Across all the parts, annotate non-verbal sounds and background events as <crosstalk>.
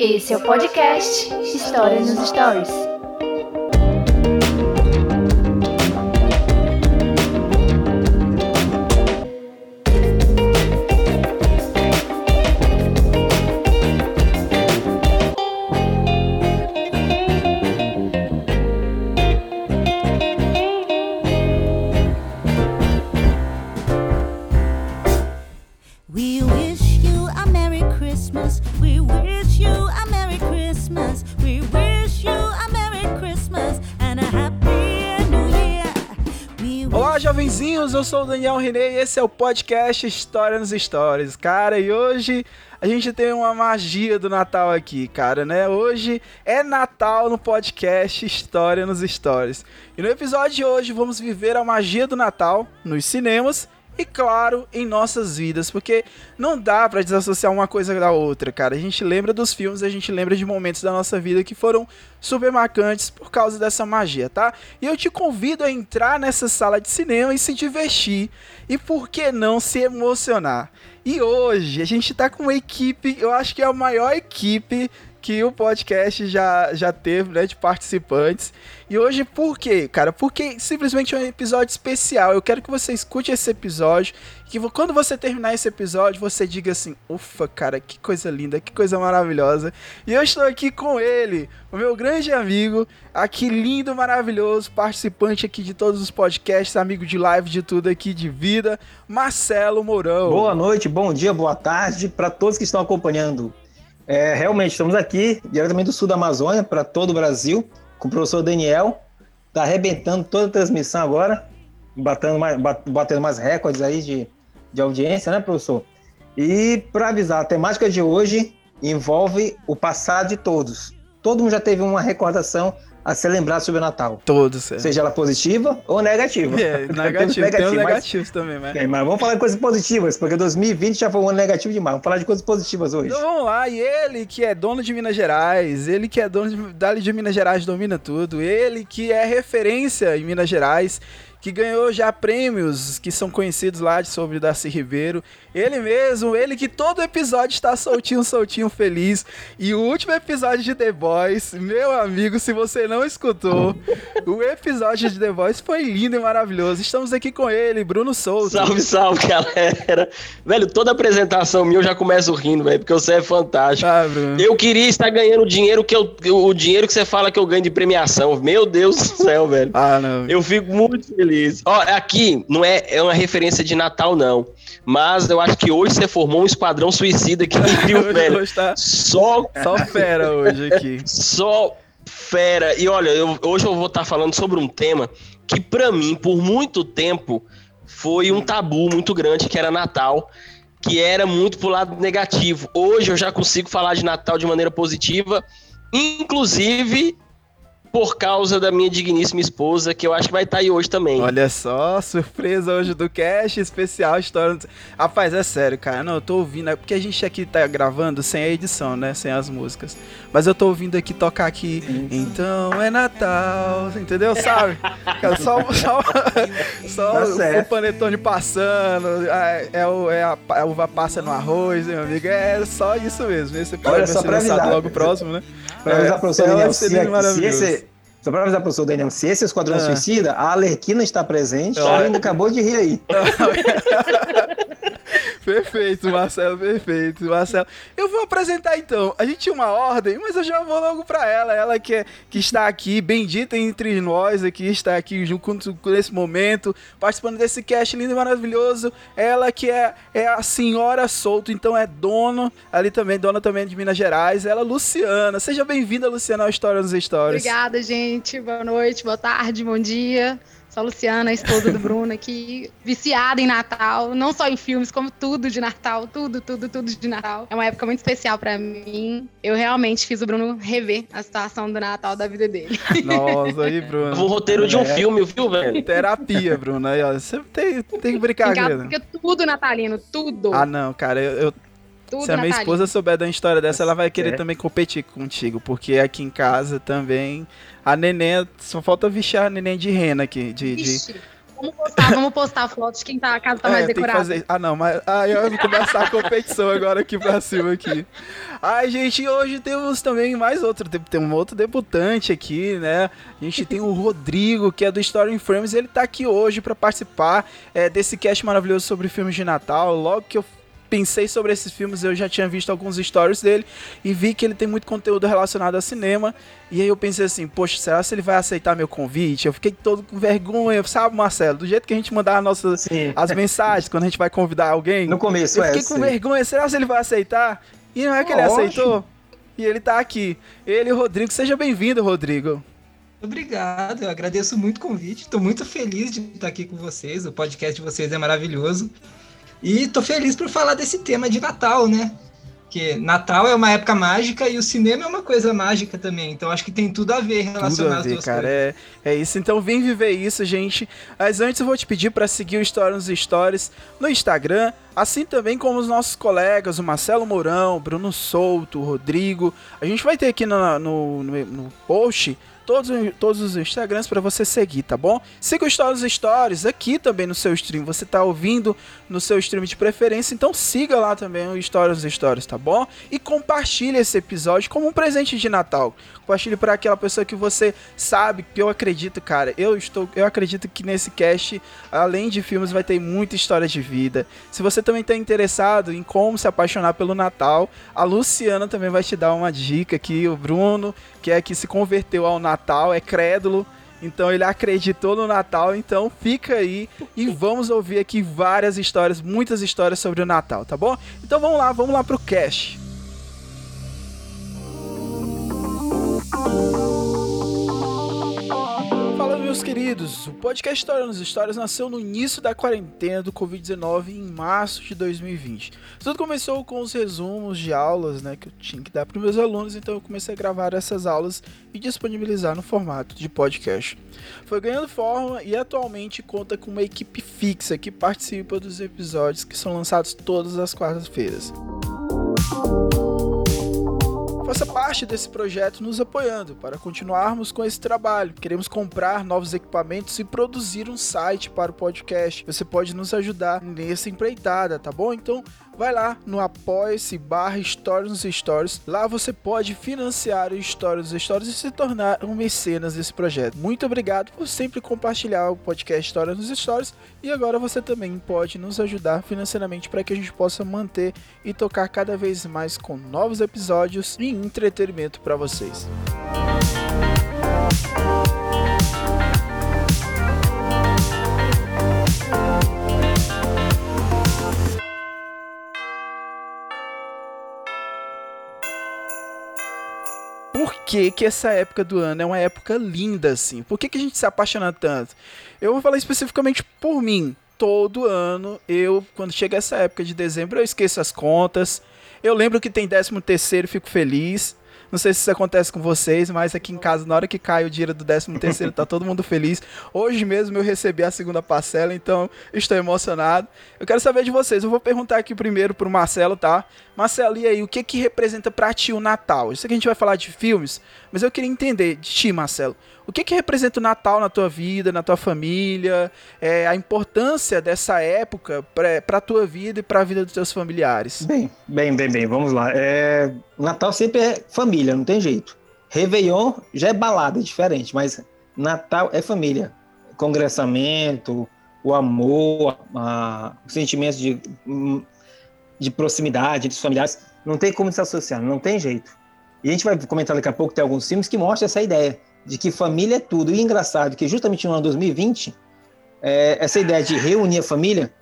Esse é o podcast História nos Stories. Eu sou o Daniel René e esse é o podcast História nos Stories. Cara, e hoje a gente tem uma magia do Natal aqui, cara, né? Hoje é Natal no podcast História nos Stories. E no episódio de hoje vamos viver a magia do Natal nos cinemas e claro, em nossas vidas, porque não dá pra desassociar uma coisa da outra, cara. A gente lembra dos filmes, a gente lembra de momentos da nossa vida que foram super marcantes por causa dessa magia, tá? E eu te convido a entrar nessa sala de cinema e se divertir e por que não se emocionar. E hoje a gente tá com uma equipe, eu acho que é a maior equipe que o podcast já, já teve, né, de participantes. E hoje, por quê, cara? Porque simplesmente é um episódio especial. Eu quero que você escute esse episódio. Que quando você terminar esse episódio, você diga assim: ufa, cara, que coisa linda, que coisa maravilhosa. E eu estou aqui com ele, o meu grande amigo, aqui lindo, maravilhoso, participante aqui de todos os podcasts, amigo de live, de tudo aqui, de vida, Marcelo Mourão. Boa noite, bom dia, boa tarde para todos que estão acompanhando. É, realmente, estamos aqui diretamente do sul da Amazônia para todo o Brasil, com o professor Daniel. Está arrebentando toda a transmissão agora, batendo mais, bat- batendo mais recordes aí de, de audiência, né, professor? E para avisar, a temática de hoje envolve o passado de todos. Todo mundo já teve uma recordação a ser lembrado sobre o Natal, Todos, é. seja ela positiva ou negativa. <laughs> É, negativo, tem os mas- negativos também, né? é, mas vamos falar de coisas positivas, porque 2020 já foi um ano negativo demais. Vamos falar de coisas positivas hoje. Então vamos lá, e ele que é dono de Minas Gerais, ele que é dono de, dali de Minas Gerais domina tudo, ele que é referência em Minas Gerais, que ganhou já prêmios que são conhecidos lá de sobre Darcy Ribeiro, ele mesmo, ele que todo episódio está soltinho, soltinho, feliz, e o último episódio de The Boys, meu amigo, se você não escutou, o episódio de The Boys foi lindo e maravilhoso, estamos aqui com ele, Bruno Souza. Salve, salve, galera. Velho, toda apresentação minha eu já começo rindo, velho, porque você é fantástico. Ah. Eu queria estar ganhando dinheiro que eu, o dinheiro que você fala que eu ganho de premiação. Meu Deus do céu, velho. Ah, não. Eu fico muito feliz. Ó, aqui não é, é uma referência de Natal, não. Mas eu acho que hoje você formou um esquadrão suicida aqui, <laughs> viu, velho? hoje tá Só só fera hoje aqui. só fera. E olha, eu- hoje eu vou estar falando sobre um tema que pra mim, por muito tempo, foi um tabu muito grande, que era Natal, que era muito pro lado negativo. Hoje eu já consigo falar de Natal de maneira positiva, inclusive por causa da minha digníssima esposa, que eu acho que vai estar aí hoje também. Olha só, surpresa hoje do cast especial história. do- Rapaz, é sério, cara. Não, eu tô ouvindo, é porque a gente aqui tá gravando sem a edição, né? Sem as músicas. Mas eu tô ouvindo aqui tocar aqui. Então é Natal, entendeu? Sabe? Cara, só só, só Tá o, panetone passando, é, é, o, é a, a uva passa no arroz, meu amigo. É só isso mesmo. Esse episódio Olha, vai só ser pra lançado avisar. logo próximo, né? Para avisar é um Daniel, se, seria se maravilhoso. esse. Só para avisar o professor Daniel, se esse Esquadrão Ah. Suicida, a Alerquina está presente, ela ainda acabou de rir aí. <laughs> Perfeito, Marcelo, perfeito, Marcelo. Eu vou apresentar então. A gente tinha uma ordem, mas eu já vou logo pra ela. Ela que, é, que está aqui, bendita entre nós aqui, está aqui junto nesse momento, participando desse cast lindo e maravilhoso. Ela que é, é a senhora Souto, então é dono, ali também, dona também de Minas Gerais. Ela, Luciana. Seja bem-vinda, Luciana, ao História nos Stories. Obrigada, gente. Boa noite, boa tarde, bom dia. Sou a Luciana, a esposa do Bruno aqui, viciada em Natal, não só em filmes, como tudo de Natal, tudo, tudo, tudo de Natal. É uma época muito especial pra mim. Eu realmente fiz o Bruno rever a situação do Natal da vida dele. <laughs> Nossa, aí, O Bruno. roteiro de um É. filme, viu, velho? Terapia, Bruno. Aí, ó, você tem, tem que brincar, querida. porque tudo natalino, tudo. Ah, não, cara, eu, eu tudo Se a minha esposa souber da história dessa, ela vai querer Certo. também competir contigo, porque aqui em casa também a neném, só falta vestir a neném de rena aqui, de, de, Vamos postar, vamos postar fotos de quem tá, a casa tá É, mais decorada. fazer. Ah, não, mas. Ah, eu vou começar a competição agora aqui pra cima aqui. Ai, gente, hoje temos também mais outro. Tem tem um outro debutante aqui, né? A gente tem o Rodrigo, que é do Story in Frames. Ele tá aqui hoje pra participar é, desse cast maravilhoso sobre filmes de Natal. Logo que eu pensei sobre esses filmes, eu já tinha visto alguns stories dele e vi que ele tem muito conteúdo relacionado a cinema. E aí eu pensei assim, poxa, será se ele vai aceitar meu convite? Eu fiquei todo com vergonha, sabe, Marcelo? Do jeito que a gente mandar nossas, Sim. as mensagens quando a gente vai convidar alguém. No começo, eu é. fiquei com sim. vergonha, será se ele vai aceitar? E não é que ele Lógico. aceitou? E ele tá aqui. Ele e o Rodrigo, seja bem-vindo, Rodrigo. Obrigado, eu agradeço muito o convite. Estou muito feliz de estar aqui com vocês. O podcast de vocês é maravilhoso. E estou feliz por falar desse tema de Natal, né? Que Natal é uma época mágica e o cinema é uma coisa mágica também. Então acho que tem tudo a ver Tudo relacionado a às ver, duas cara. coisas. É, é isso. Então vem viver isso, gente. Mas antes eu vou te pedir para seguir o História nos Stories no Instagram, assim também como os nossos colegas, o Marcelo Mourão, o Bruno Souto, o Rodrigo. A gente vai ter aqui no, no, no- no post todos, todos os Instagrams para você seguir, tá bom? Siga o nos Stories aqui também no seu stream. Você tá ouvindo no seu stream de preferência, então siga lá também o nos Stories, tá bom? E compartilhe esse episódio como um presente de Natal. Compartilhe para aquela pessoa que você sabe que eu acredito, cara. Eu estou, eu acredito que nesse cast, além de filmes, vai ter muita história de vida. Se você também está interessado em como se apaixonar pelo Natal, a Luciana também vai te dar uma dica aqui. O Bruno, que é que se converteu ao Natal, é crédulo. Então ele acreditou no Natal, então fica aí e vamos ouvir aqui várias histórias, muitas histórias sobre o Natal, tá bom? Então vamos lá, vamos lá pro cast. Fala, meus queridos. O podcast História nos Histórias nasceu no início da quarentena do Covid-19 em março de 2020. Tudo começou com os resumos de aulas, né, que eu tinha que dar para meus alunos, então eu comecei a gravar essas aulas e disponibilizar no formato de podcast. Foi ganhando forma e atualmente conta com uma equipe fixa que participa dos episódios que são lançados todas as quartas-feiras. Faça parte desse projeto nos apoiando para continuarmos com esse trabalho. Queremos comprar novos equipamentos e produzir um site para o podcast. Você pode nos ajudar nessa empreitada, tá bom? Então vai lá no apoia-se barra História nos Stories. Lá você pode financiar o História nos Stories e se tornar um mecenas desse projeto. Muito obrigado por sempre compartilhar o podcast História nos Stories e agora você também pode nos ajudar financeiramente para que a gente possa manter e tocar cada vez mais com novos episódios e entretenimento para vocês. Por que, que essa época do ano é uma época linda assim? Por que, que a gente se apaixona tanto? Eu vou falar especificamente por mim. Todo ano, eu, quando chega essa época de dezembro, eu esqueço as contas. Eu lembro que tem 13 terceiro, fico feliz. Não sei se isso acontece com vocês, mas aqui em casa, na hora que cai o dinheiro do 13 terceiro, tá todo mundo feliz. Hoje mesmo eu recebi a segunda parcela, então estou emocionado. Eu quero saber de vocês. Eu vou perguntar aqui primeiro pro Marcelo, tá? Marcelo, e aí, o que que representa pra ti o Natal? Eu sei que a gente vai falar de filmes, mas eu queria entender de ti, Marcelo. O que que representa o Natal na tua vida, na tua família? É, a importância dessa época pra, pra tua vida e pra vida dos teus familiares? Bem, bem, bem, bem, vamos lá. É, Natal sempre é família, não tem jeito. Réveillon já é balada, é diferente, mas Natal é família. Congressamento, o amor, a, o sentimento de, hum, de proximidade entre os familiares, não tem como se associar, não tem jeito. E a gente vai comentar daqui a pouco, tem alguns filmes que mostram essa ideia de que família é tudo. E engraçado que justamente no ano 2020, é, essa ideia de reunir a família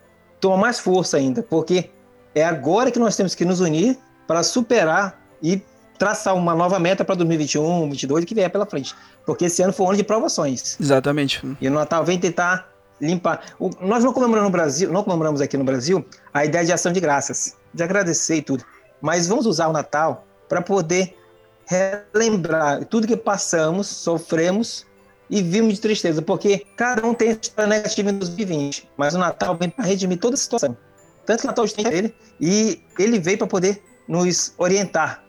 toma mais força ainda, porque é agora que nós temos que nos unir para superar e traçar uma nova meta para 2021, 2022 que vier pela frente. Porque esse ano foi um ano de provações. Exatamente. E o Natal vem tentar limpar. O- nós não comemoramos no Brasil, não comemoramos aqui no Brasil a ideia de ação de graças, de agradecer e tudo. Mas vamos usar o Natal para poder relembrar tudo que passamos, sofremos e vimos de tristeza, porque cada um tem história negativa em 2020, mas o Natal vem para redimir toda a situação. Tanto o Natal tem ele e ele veio para poder nos orientar.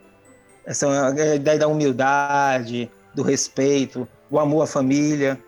Essa é a ideia da humildade, do respeito, o amor à família.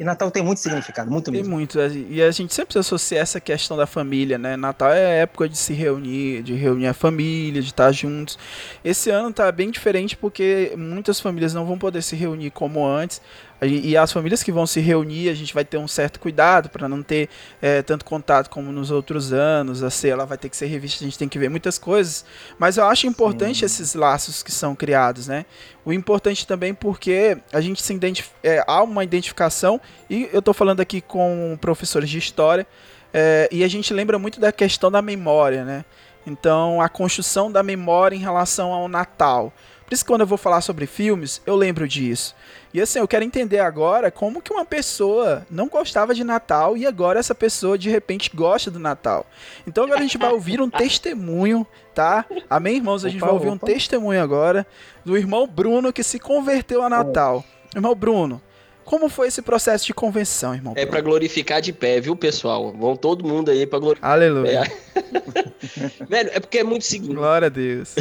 E Natal tem muito significado, muito Tem mesmo. muito. E a gente sempre associa essa questão da família, né? Natal é época de se reunir, de reunir a família, de estar juntos. Esse ano tá bem diferente porque muitas famílias não vão poder se reunir como antes. E as famílias que vão se reunir, a gente vai ter um certo cuidado para não ter eh, tanto contato como nos outros anos. A ceia ela vai ter que ser revista, a gente tem que ver muitas coisas. Mas eu acho importante esses laços que são criados, né? O importante também porque a gente se identif é, há uma identificação e eu tô falando aqui com professores de história é, e a gente lembra muito da questão da memória, né? Então a construção da memória em relação ao Natal. Por isso que quando eu vou falar sobre filmes, eu lembro disso. E assim, eu quero entender agora como que uma pessoa não gostava de Natal e agora essa pessoa de repente gosta do Natal. Então agora a gente vai ouvir um <laughs> testemunho, tá? Amém, irmãos? A gente Opa, vai ouvir um opa. testemunho agora do irmão Bruno que se converteu a Natal. Irmão Bruno, como foi esse processo de convenção, irmão? É pra glorificar de pé, viu, pessoal? Vão todo mundo aí pra glorificar. Aleluia. <laughs> Velho, é porque é muito seguinte. Glória a Deus.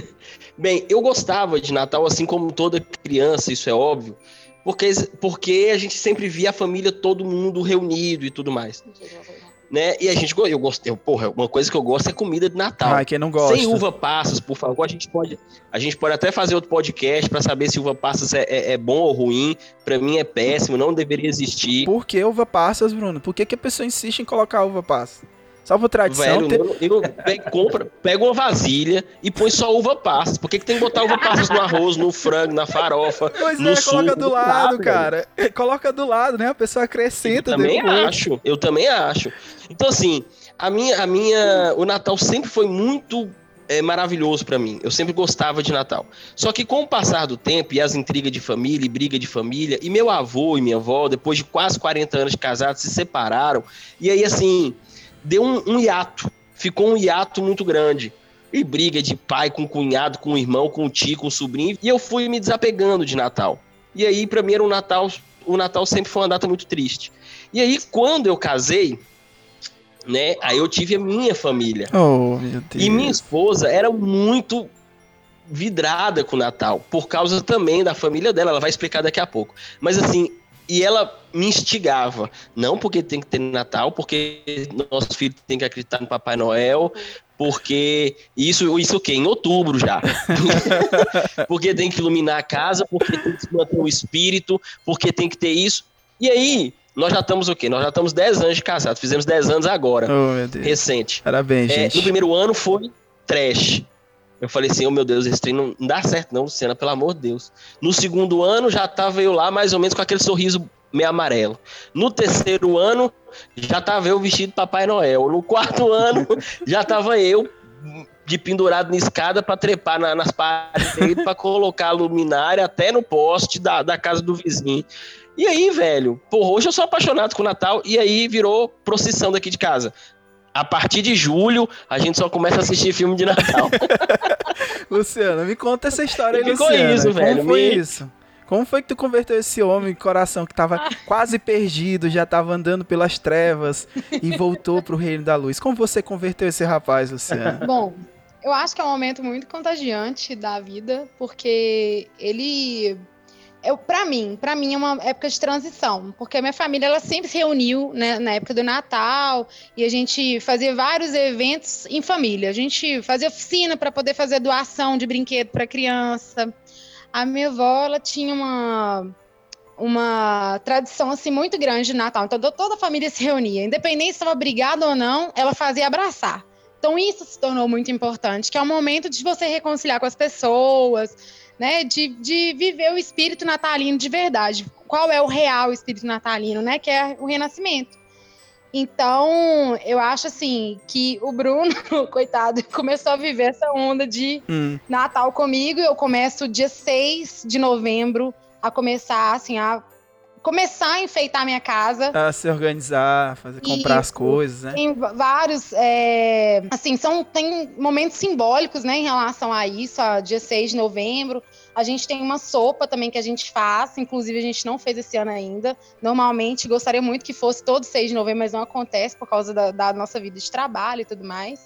<laughs> Bem, eu gostava de Natal, assim como toda criança, isso é óbvio, porque, porque a gente sempre via a família, todo mundo reunido e tudo mais. Né? E a gente, eu gostei, porra, uma coisa que eu gosto é comida de Natal. Ai, quem não gosta. Sem uva passas, por favor, a gente pode, a gente pode até fazer outro podcast pra saber se uva passas é, é, é bom ou ruim. Pra mim é péssimo, não deveria existir. Por que uva passas, Bruno? Por que, que a pessoa insiste em colocar uva passa? Só por tradição. Velho, ter- eu, eu pego, compra, pega uma vasilha e põe só uva passas. Por que, que tem que botar uva passas no arroz, no frango, na farofa? Pois no é, suco? coloca do lado, velho. cara. Coloca do lado, né? A pessoa Eu acrescenta também depois. acho, eu também acho. Então, assim, a minha, a minha, o Natal sempre foi muito é, maravilhoso pra mim. Eu sempre gostava de Natal. Só que com o passar do tempo e as intrigas de família e briga de família, e meu avô e minha avó, depois de quase 40 anos de casados, se separaram. E aí, assim, deu um, um hiato. Ficou um hiato muito grande. E briga de pai com cunhado, com irmão, com tio, com sobrinho. E eu fui me desapegando de Natal. E aí, pra mim, era um Natal. O Natal sempre foi uma data muito triste. E aí, quando eu casei, né? Aí eu tive a minha família. Oh, meu Deus. E minha esposa era muito vidrada com o Natal, por causa também da família dela, ela vai explicar daqui a pouco. Mas assim, e ela me instigava, não porque tem que ter Natal, porque nosso filho tem que acreditar no Papai Noel, porque isso, isso o quê? Em outubro já. <laughs> porque tem que iluminar a casa, porque tem que manter o espírito, porque tem que ter isso. E aí, nós já estamos o quê? Nós já estamos 10 anos de casado, fizemos 10 anos agora, Oh, meu Deus. recente. Parabéns, É, gente. no primeiro ano foi trash. Eu falei assim, oh meu Deus, esse trem não, não dá certo não, Luciana, pelo amor de Deus. No segundo ano já tava eu lá mais ou menos com aquele sorriso meio amarelo. No terceiro ano já tava eu vestido de Papai Noel. No quarto <laughs> ano já tava eu de pendurado na escada para trepar na- nas paredes para colocar a luminária até no poste da, da casa do vizinho. E aí, velho, porra, hoje eu sou apaixonado com o Natal e aí virou procissão daqui de casa. A partir de julho, a gente só começa a assistir filme de Natal. <laughs> Luciano, me conta essa história aí, ficou Luciana. isso, Como velho, foi me- isso? Como foi que tu converteu esse homem, coração que tava <laughs> quase perdido, já tava andando pelas trevas e <laughs> voltou pro reino da luz? Como você converteu esse rapaz, Luciano? <laughs> Bom, eu acho que é um momento muito contagiante da vida, porque ele. Eu, para mim, para mim é uma época de transição, porque a minha família ela sempre se reuniu né, na época do Natal e a gente fazia vários eventos em família. A gente fazia oficina para poder fazer doação de brinquedo para criança. A minha avó ela tinha uma uma tradição assim muito grande de Natal. Então to- toda a família se reunia, independente se estava brigada ou não, ela fazia abraçar. Então isso se tornou muito importante, que é o momento de você reconciliar com as pessoas, né? De, de viver o espírito natalino de verdade. Qual é o real espírito natalino, né? Que é o renascimento. Então, eu acho assim que o Bruno, <laughs> coitado, começou a viver essa onda de Hum, Natal comigo. Eu começo dia 6 de novembro a começar assim a começar a enfeitar minha casa. a se organizar, fazer, comprar as Isso. coisas, né? Tem vários, é, assim, são, tem momentos simbólicos, né, em relação a isso, a dia 6 de novembro. A gente tem uma sopa também que a gente faz, inclusive a gente não fez esse ano ainda. Normalmente, gostaria muito que fosse todo 6 de novembro, mas não acontece por causa da, da nossa vida de trabalho e tudo mais.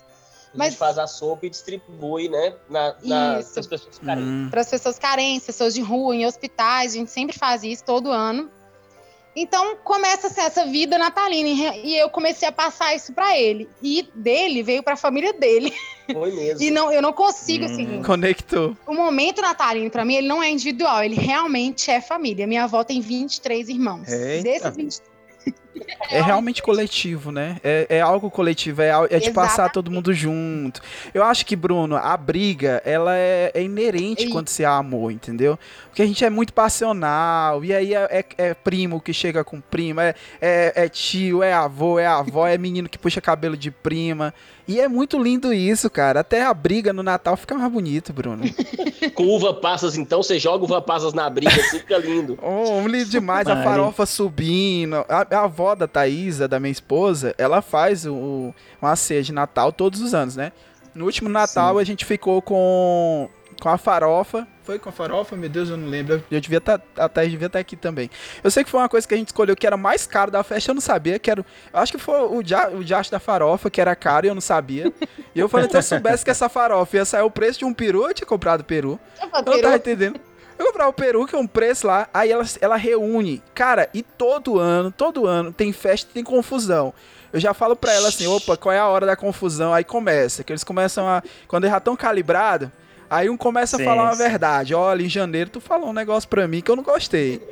A Mas- gente faz a sopa e distribui, né? Na, na, Isso. pras pessoas ficarem. Hum, Para as pessoas carentes, pessoas de rua, em hospitais, a gente sempre faz isso todo ano. Então começa assim, essa vida natalina e e eu comecei a passar isso pra ele. E dele veio pra família dele. Foi mesmo. <laughs> E não, eu não consigo Hum. assim. Conectou. O momento natalino pra mim, ele não é individual, ele realmente é família. Minha avó tem 23 irmãos. Eita. Desses 23 É realmente coletivo, né? É, é algo coletivo, é, é de passar todo mundo junto. Eu acho que, Bruno, a briga, ela é, é inerente Isso. quando se há amor, entendeu? Porque a gente é muito passional, e aí é, é- é primo que chega com prima, é, é, é tio, é avô, é avó, é menino que puxa cabelo de prima. E é muito lindo isso, cara. Até a briga no Natal fica mais bonito, Bruno. <laughs> Com uva passas, então, você joga uva passas na briga, fica lindo. <laughs> Oh, lindo demais, a farofa subindo. A, a avó da Thaísa, da minha esposa, ela faz o, uma ceia de Natal todos os anos, né? No último Natal Sim. a gente ficou com, com a farofa. Foi com a farofa? Meu Deus, eu não lembro. Eu devia estar. a Thaís devia estar aqui também. Eu sei que foi uma coisa que a gente escolheu que era mais caro da festa, eu não sabia. Que era, eu acho que foi o, ja, o diacho da farofa, que era caro e eu não sabia. E eu falei, se eu soubesse que essa farofa ia sair o preço de um peru, eu tinha comprado peru. Eu Eu não tava entendendo. Eu comprava o peru, que é um preço lá, aí ela, ela reúne. Cara, e todo ano, todo ano, tem festa e tem confusão. Eu já falo pra ela assim, opa, qual é a hora da confusão? Aí começa, que eles começam a... Quando eles já estão calibrados, aí um começa Sim, a falar uma sim. verdade. Olha, em janeiro tu falou um negócio pra mim que eu não gostei.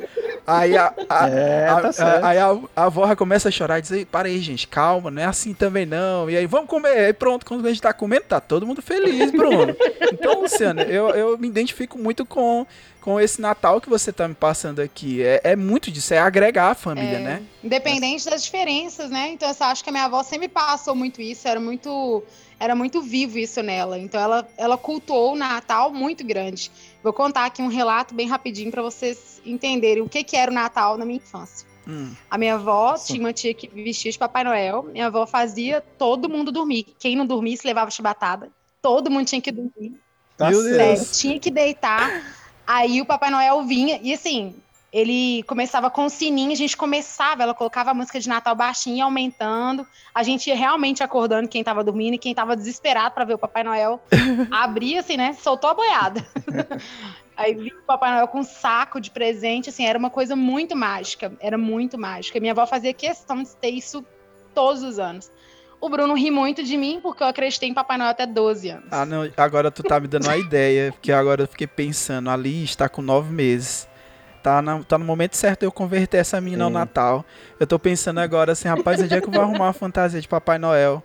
Aí a, a, <laughs> É, a- tá a- aí a, a avó já começa a chorar e dizer, para aí, gente, calma, não é assim também não. E aí, vamos comer. Aí pronto, quando a gente tá comendo, tá todo mundo feliz, Bruno. Então, Luciano, eu, eu me identifico muito com, com esse Natal que você tá me passando aqui. É, é muito disso, é agregar a família, É, né? Independente das diferenças, né? Então, eu acho que a minha avó sempre passou muito isso, era muito, era muito vivo isso nela. Então, ela, ela cultuou o Natal muito grande. Vou contar aqui um relato bem rapidinho para vocês entenderem o que, que era o Natal na minha infância. Hum. A minha avó Sim. tinha uma tia que vestia de Papai Noel. Minha avó fazia todo mundo dormir. Quem não dormisse levava chibatada. Todo mundo tinha que dormir. Tá Meu certo. Deus. Sério, tinha que deitar. Aí o Papai Noel vinha e assim, ele começava com o sininho, a gente começava, ela colocava a música de Natal baixinha, aumentando. A gente ia realmente acordando quem tava dormindo e quem tava desesperado para ver o Papai Noel. <laughs> Abria assim, né? Soltou a boiada. <laughs> Aí vinha o Papai Noel com um saco de presente, assim, era uma coisa muito mágica, era muito mágica. Minha avó fazia questão de ter isso todos os anos. O Bruno ri muito de mim porque eu acreditei em Papai Noel até 12 anos. Ah, não, agora tu tá me dando uma <laughs> ideia, porque agora eu fiquei pensando, ali está com nove meses. Tá, na- tá no momento certo eu converter essa menina ao Sim. Natal. Eu tô pensando agora assim, rapaz, onde é que eu vou arrumar uma fantasia de Papai Noel?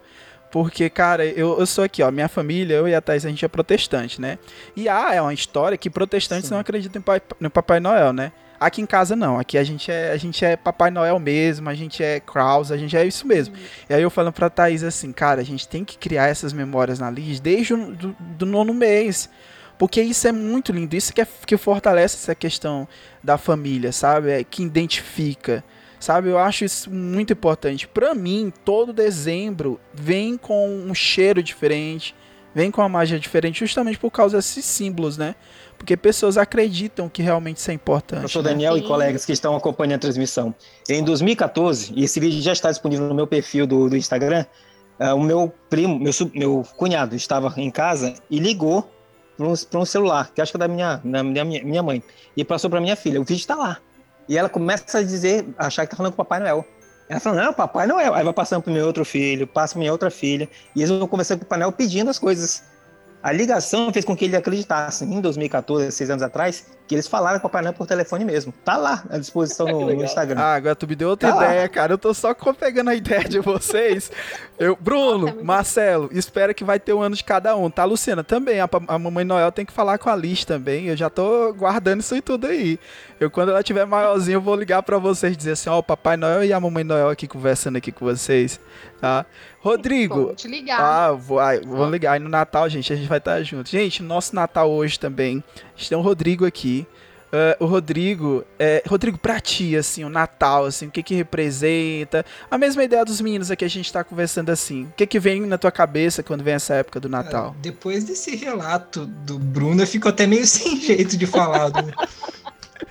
Porque, cara, eu, eu sou aqui, ó, minha família, eu e a Thais, a gente é protestante, né? E ah, é uma história que protestantes Sim. não acreditam em pai- no Papai Noel, né? Aqui em casa não, aqui a gente é, a gente é Papai Noel mesmo, a gente é Kraus, a gente é isso mesmo. E aí eu falando pra Thaís assim, cara, a gente tem que criar essas memórias na Liz desde o do, do nono mês. Porque isso é muito lindo, isso que, é, que fortalece essa questão da família, sabe? É, que identifica, sabe? Eu acho isso muito importante. Pra mim, todo dezembro vem com um cheiro diferente, vem com uma magia diferente, justamente por causa desses símbolos, né? Porque pessoas acreditam que realmente isso é importante. Professor né? Daniel e Sim. colegas que estão acompanhando a transmissão. Em 2014, e esse vídeo já está disponível no meu perfil do, do Instagram, ah, o meu primo, meu, sub- meu cunhado estava em casa e ligou para um, um celular, que acho que é da minha, da minha, minha mãe, e passou para minha filha. O vídeo está lá. E ela começa a dizer, achar que está falando com o Papai Noel. Ela fala, não, Papai Noel. Aí vai passando para meu outro filho, passa para minha outra filha, e eles vão conversando com o Papai Noel pedindo as coisas. A ligação fez com que ele acreditasse, em 2014, seis anos atrás, que eles falaram com o Papai Noel por telefone mesmo. Tá lá à disposição Ah, <laughs> no, no. Instagram. Ah, agora tu me deu outra Tá lá. ideia, cara. Eu tô só pegando a ideia de vocês. Eu, Bruno, Nossa, é Marcelo, espera que vai ter um ano de cada um, tá, Luciana? Também, a, a Mamãe Noel tem que falar com a Liz também. Eu já tô guardando isso e tudo aí. Eu, quando ela tiver maiorzinha, eu vou ligar pra vocês dizer assim: ó, o Papai Noel e a Mamãe Noel aqui conversando aqui com vocês, tá? Rodrigo, Vou te ligar. ah, vou, vou ligar. Aí no Natal, gente, a gente vai estar junto. Gente, nosso Natal hoje também. A gente tem o Rodrigo aqui. Ah, o Rodrigo, é, Rodrigo, pra ti, assim, o Natal, assim, o que que representa? A mesma ideia dos meninos aqui, a gente tá conversando assim. O que que vem na tua cabeça quando vem essa época do Natal? Ah, Depois desse relato do Bruno, eu fico até meio <laughs> sem jeito de falar. né?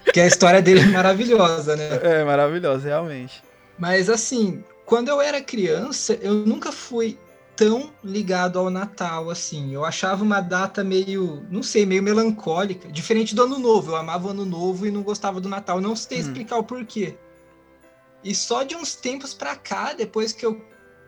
Porque a história dele é maravilhosa, né? É, maravilhoso, realmente. Mas assim, quando eu era criança, eu nunca fui tão ligado ao Natal assim. Eu achava uma data meio, não sei, meio melancólica, diferente do Ano Novo. Eu amava o Ano Novo e não gostava do Natal. Não sei Hum. explicar o porquê. E só de uns tempos pra cá, depois que eu,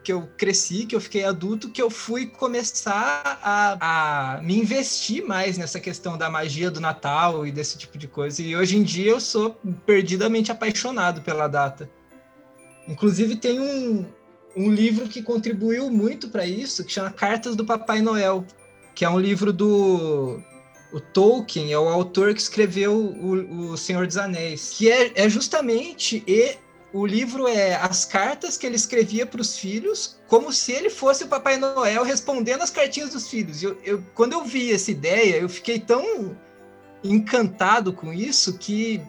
que eu cresci, que eu fiquei adulto, que eu fui começar a, a me investir mais nessa questão da magia do Natal e desse tipo de coisa. E hoje em dia eu sou perdidamente apaixonado pela data. Inclusive tem um, um livro que contribuiu muito para isso, que chama Cartas do Papai Noel, que é um livro do o Tolkien, é o autor que escreveu o, o Senhor dos Anéis, que é, é justamente e o livro é as cartas que ele escrevia para os filhos, como se ele fosse o Papai Noel respondendo as cartinhas dos filhos. Eu, eu, quando eu vi essa ideia, eu fiquei tão encantado com isso que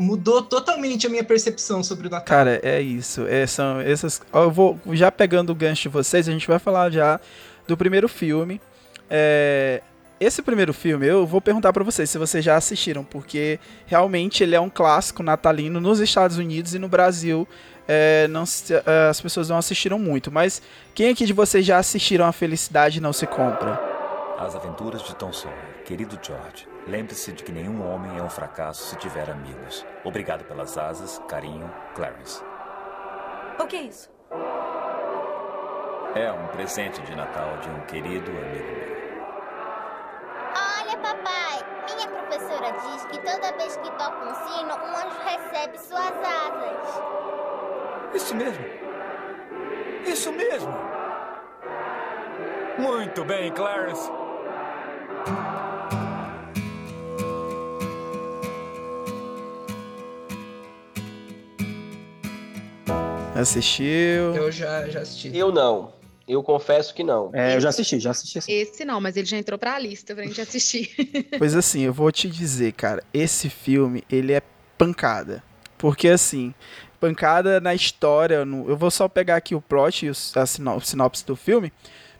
mudou totalmente a minha percepção sobre o Natal. Cara, é isso. É, são essas. Eu vou já pegando o gancho de vocês, a gente vai falar já do primeiro filme. É, esse primeiro filme, eu vou perguntar para vocês se vocês já assistiram, porque realmente ele é um clássico natalino nos Estados Unidos e no Brasil. É, não, é, as pessoas não assistiram muito, mas quem aqui de vocês já assistiram A Felicidade Não Se Compra? As Aventuras de Tom Sawyer, querido George. Lembre-se de que nenhum homem é um fracasso se tiver amigos. Obrigado pelas asas, carinho, Clarence. O que é isso? É um presente de Natal de um querido amigo meu. Olha, papai, minha professora diz que toda vez que toca um sino, um anjo recebe suas asas. Isso mesmo. Isso mesmo. Muito bem, Clarence. Assistiu? Eu já, já assisti. Eu não. Eu confesso que não. É, eu já assisti, já assisti. Assim. Esse não, mas ele já entrou pra lista pra gente assistir. <laughs> Pois assim, eu vou te dizer, cara, esse filme, ele é pancada. Porque assim, pancada na história, no- eu vou só pegar aqui o plot e a sino- sinopse do filme,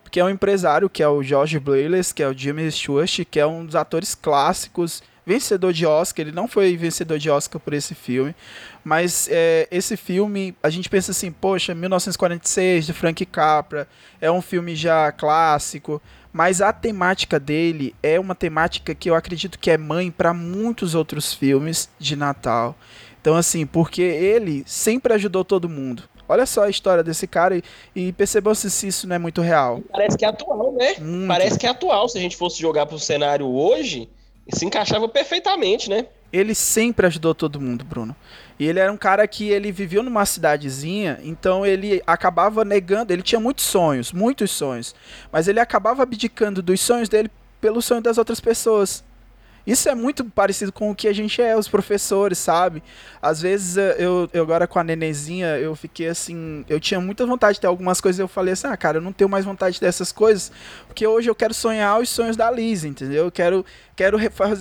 porque é um empresário que é o George Blayless, que é o Jimmy Stewart, que é um dos atores clássicos, vencedor de Oscar, ele não foi vencedor de Oscar por esse filme, mas é, esse filme, a gente pensa assim, poxa, 1946, de Frank Capra, é um filme já clássico, mas a temática dele é uma temática que eu acredito que é mãe para muitos outros filmes de Natal. Então, assim, porque ele sempre ajudou todo mundo. Olha só a história desse cara e, e percebam se se isso não é muito real. Parece que é atual, né? Muito. Parece que é atual. Se a gente fosse jogar pro cenário hoje, se encaixava perfeitamente, né? Ele sempre ajudou todo mundo, Bruno. E ele era um cara que ele viveu numa cidadezinha, então ele acabava negando, ele tinha muitos sonhos, muitos sonhos, mas ele acabava abdicando dos sonhos dele pelo sonho das outras pessoas. Isso é muito parecido com o que a gente é, os professores, sabe? Às vezes eh, eu, eu agora com a nenenzinha, eu fiquei assim, eu tinha muita vontade de ter algumas coisas, eu falei assim, ah, cara, eu não tenho mais vontade dessas coisas, porque hoje eu quero sonhar os sonhos da Liz, entendeu? Eu quero, quero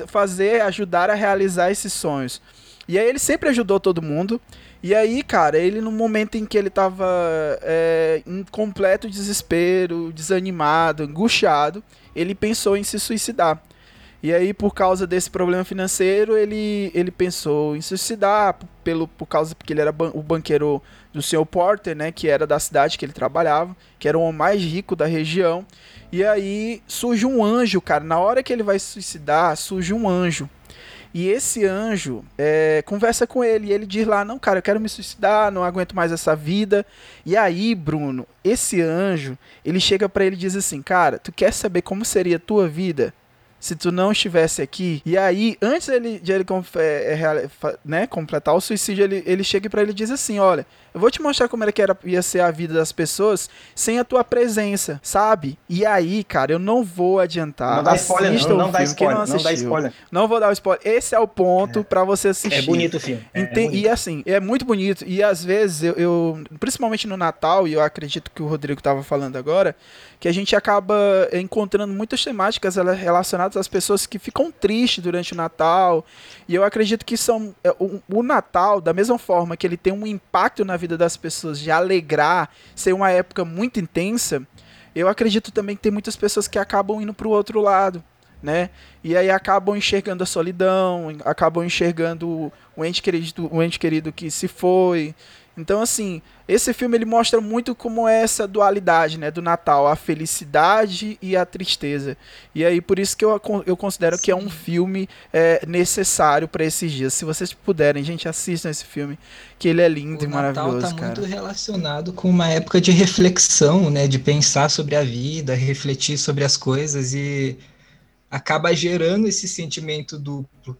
fazer, ajudar a realizar esses sonhos. E aí ele sempre ajudou todo mundo. E aí, cara, ele no momento em que ele tava é, em completo desespero, desanimado, angustiado, ele pensou em se suicidar. E aí, por causa desse problema financeiro, ele, ele pensou em suicidar, pelo, por causa porque ele era ban- o banqueiro do Sr. Porter, né, que era da cidade que ele trabalhava, que era o homem mais rico da região. E aí surge um anjo, cara. Na hora que ele vai se suicidar, surge um anjo. E esse anjo é, conversa com ele e ele diz lá: Não, cara, eu quero me suicidar, não aguento mais essa vida. E aí, Bruno, esse anjo, ele chega pra ele e diz assim: Cara, tu quer saber como seria a tua vida se tu não estivesse aqui? E aí, antes ele, de ele é, né, completar o suicídio, ele, ele chega pra ele diz assim: Olha, eu vou te mostrar como era que era, ia ser a vida das pessoas sem a tua presença, sabe? E aí, cara, eu não vou adiantar. não dá spoiler, não, não dá spoiler, não, dá assistiu, spoiler. não vou dar o spoiler. Esse é o ponto pra você assistir. É bonito o filme. É, é bonito. e assim, é muito bonito. E às vezes eu, eu- principalmente no Natal, e eu acredito que o Rodrigo estava falando agora, que a gente acaba encontrando muitas temáticas rela- relacionadas às pessoas que ficam tristes durante o Natal. E eu acredito que são é, o, o Natal, da mesma forma que ele tem um impacto na vida das pessoas de alegrar, ser uma época muito intensa, eu acredito também que tem muitas pessoas que acabam indo para o outro lado. Né? E aí acabam enxergando a solidão, acabam enxergando o ente querido, o ente querido que se foi. Então, assim, esse filme ele mostra muito como é essa dualidade, né, do Natal, a felicidade e a tristeza. E aí, por isso que eu, eu considero Sim. que é um filme é, necessário para esses dias. Se vocês puderem, gente, assistam esse filme, que ele é lindo o e maravilhoso, Natal tá cara. muito relacionado com uma época de reflexão, né, de pensar sobre a vida, refletir sobre as coisas e acaba gerando esse sentimento duplo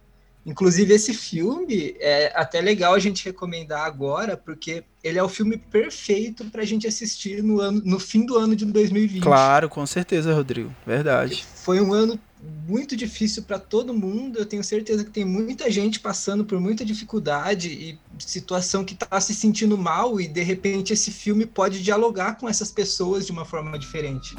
Inclusive, esse filme é até legal a gente recomendar agora, porque ele é o filme perfeito para a gente assistir no, ano, no fim do ano de 2020. Claro, com certeza, Rodrigo. Verdade. Foi um ano muito difícil para todo mundo. Eu tenho certeza que tem muita gente passando por muita dificuldade e situação que está se sentindo mal, e de repente esse filme pode dialogar com essas pessoas de uma forma diferente.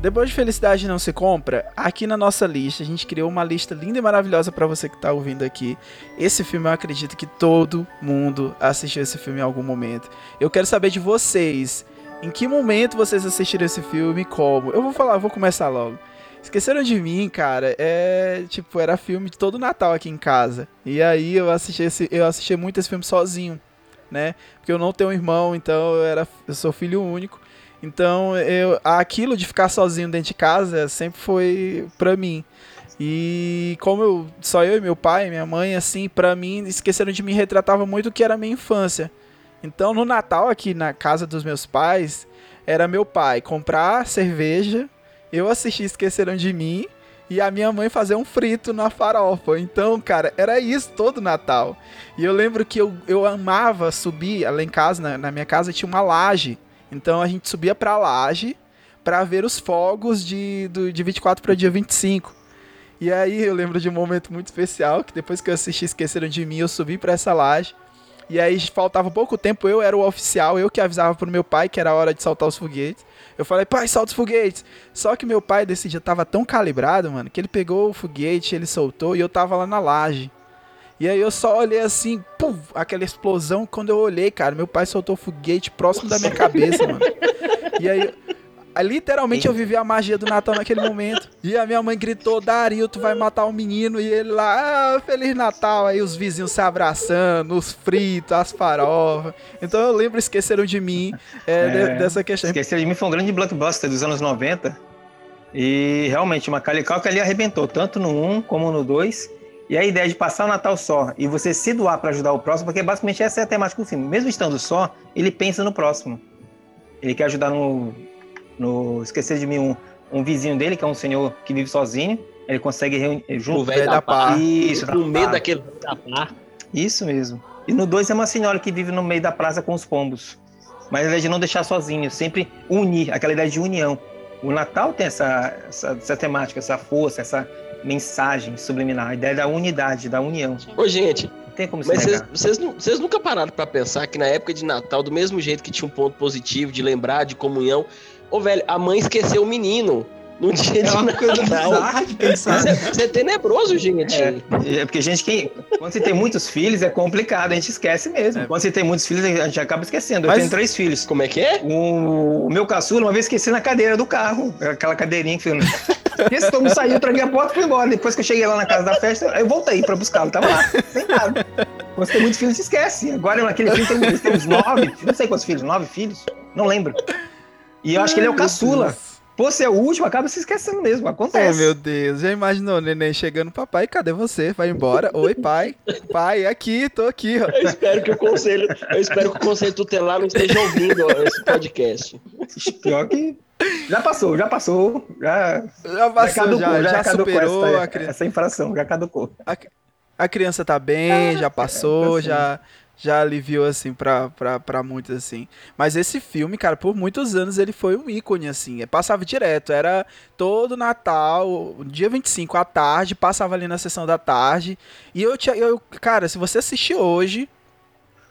Depois de Felicidade Não Se Compra, aqui na nossa lista, a gente criou uma lista linda e maravilhosa para você que está ouvindo aqui. Esse filme eu acredito que todo mundo assistiu esse filme em algum momento. Eu quero saber de vocês, em que momento vocês assistiram esse filme como? Eu vou falar, vou começar logo. Esqueceram de mim, cara. É, tipo, era filme de todo Natal aqui em casa. E aí eu assisti esse, eu assisti muito esse filme sozinho, né? Porque eu não tenho irmão, então eu era eu sou filho único. Então, eu, aquilo de ficar sozinho dentro de casa sempre foi pra mim. E como eu, só eu e meu pai, minha mãe, assim, pra mim, esqueceram de me retratava muito o que era minha infância. Então, no Natal, aqui na casa dos meus pais, era meu pai comprar cerveja, eu assistir Esqueceram de Mim e a minha mãe fazer um frito na farofa. Então, cara, era isso todo Natal. E eu lembro que eu, eu amava subir, lá em casa, na, na minha casa tinha uma laje. Então a gente subia pra laje para ver os fogos de, do, de 24 para dia 25. E aí eu lembro de um momento muito especial, que depois que eu assisti Esqueceram de Mim, eu subi para essa laje. E aí faltava pouco tempo, eu era o oficial, eu que avisava pro meu pai que era hora de soltar os foguetes. Eu falei, pai, solta os foguetes. Só que meu pai desse dia tava tão calibrado, mano, que ele pegou o foguete, ele soltou e eu tava lá na laje. E aí eu só olhei assim, pum, aquela explosão. Quando eu olhei, cara, meu pai soltou foguete próximo da minha cabeça, mano. E aí, literalmente eu vivi a magia do Natal naquele momento. E a minha mãe gritou: Dario, tu vai matar o um menino. E ele lá, ah, Feliz Natal. Aí os vizinhos se abraçando, os fritos, as farofas. Então eu lembro Esqueceram de Mim é, é, dessa questão. Esqueceram de Mim foi um grande blockbuster dos anos 90. E realmente, uma Calical que ali arrebentou, tanto no 1 como no 2. E a ideia de passar o Natal só e você se doar para ajudar o próximo, porque basicamente essa é a temática do filme. Mesmo estando só, ele pensa no próximo. Ele quer ajudar no, no esquecer de mim um, um vizinho dele, que é um senhor que vive sozinho. Ele consegue reunir junto. O velho da, pá. Isso, no meio daquele da pá. Isso mesmo. E no 2 é uma senhora que vive no meio da praça com os pombos. Mas a ideia de não deixar sozinho, sempre unir, aquela ideia de união. O Natal tem essa, essa, essa temática, essa força, essa mensagem subliminar, a ideia da unidade, da união. Ô, gente, tem como Mas vocês nunca pararam para pensar que na época de Natal, do mesmo jeito que tinha um ponto positivo de lembrar de comunhão, ô velho, a mãe esqueceu o menino no <laughs> dia é de uma coisa bizarra de pensar. Isso é, é tenebroso, gente. É, é, porque gente que. Quando você tem muitos filhos, é complicado, a gente esquece mesmo. É. Quando você tem muitos filhos, a gente acaba esquecendo. Mas, Eu tenho três filhos. Como é que é? O, o meu caçula, uma vez esqueci na cadeira do carro. Aquela cadeirinha que eu. Esse como saiu, tranquei a porta e fui embora. Depois que eu cheguei lá na casa da festa, eu voltei pra buscá-lo. Tava lá, sentado. Quando você tem muitos filhos, você esquece. Agora, naquele filho, tem, tem uns nove, não sei quantos filhos, nove filhos, não lembro. E eu acho que ele é o caçula. Deus. Pô, você é o último, acaba se esquecendo mesmo. Acontece. Oh, meu Deus. Já imaginou, neném chegando, papai, cadê você? Vai embora. Oi, pai. Pai, aqui, tô aqui, ó. Eu espero que o conselho, eu espero que o conselho tutelar não esteja ouvindo ó, esse podcast. Pior que já passou, já passou. Já, já passou, já, caducou, já, já, já superou essa, essa, infração, já caducou. A, a criança tá bem, já passou, já já aliviou, assim, pra, pra, pra muitos, assim. Mas esse filme, cara, por muitos anos ele foi um ícone, assim. Passava direto, era todo Natal, dia 25 à tarde, passava ali na sessão da tarde. E eu, eu cara, se você assistir hoje,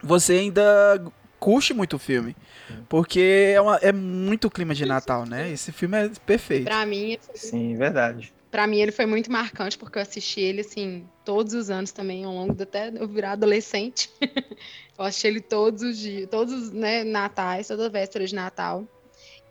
você ainda curte muito o filme. Porque é, uma- é muito clima de Natal, né? Esse filme é perfeito. Pra mim, Sim, verdade. Pra mim ele foi muito marcante, porque eu assisti ele, assim, todos os anos também, ao longo de até eu virar adolescente. <laughs> eu assisti ele todos os dias, todos os né, natais, toda véspera de Natal.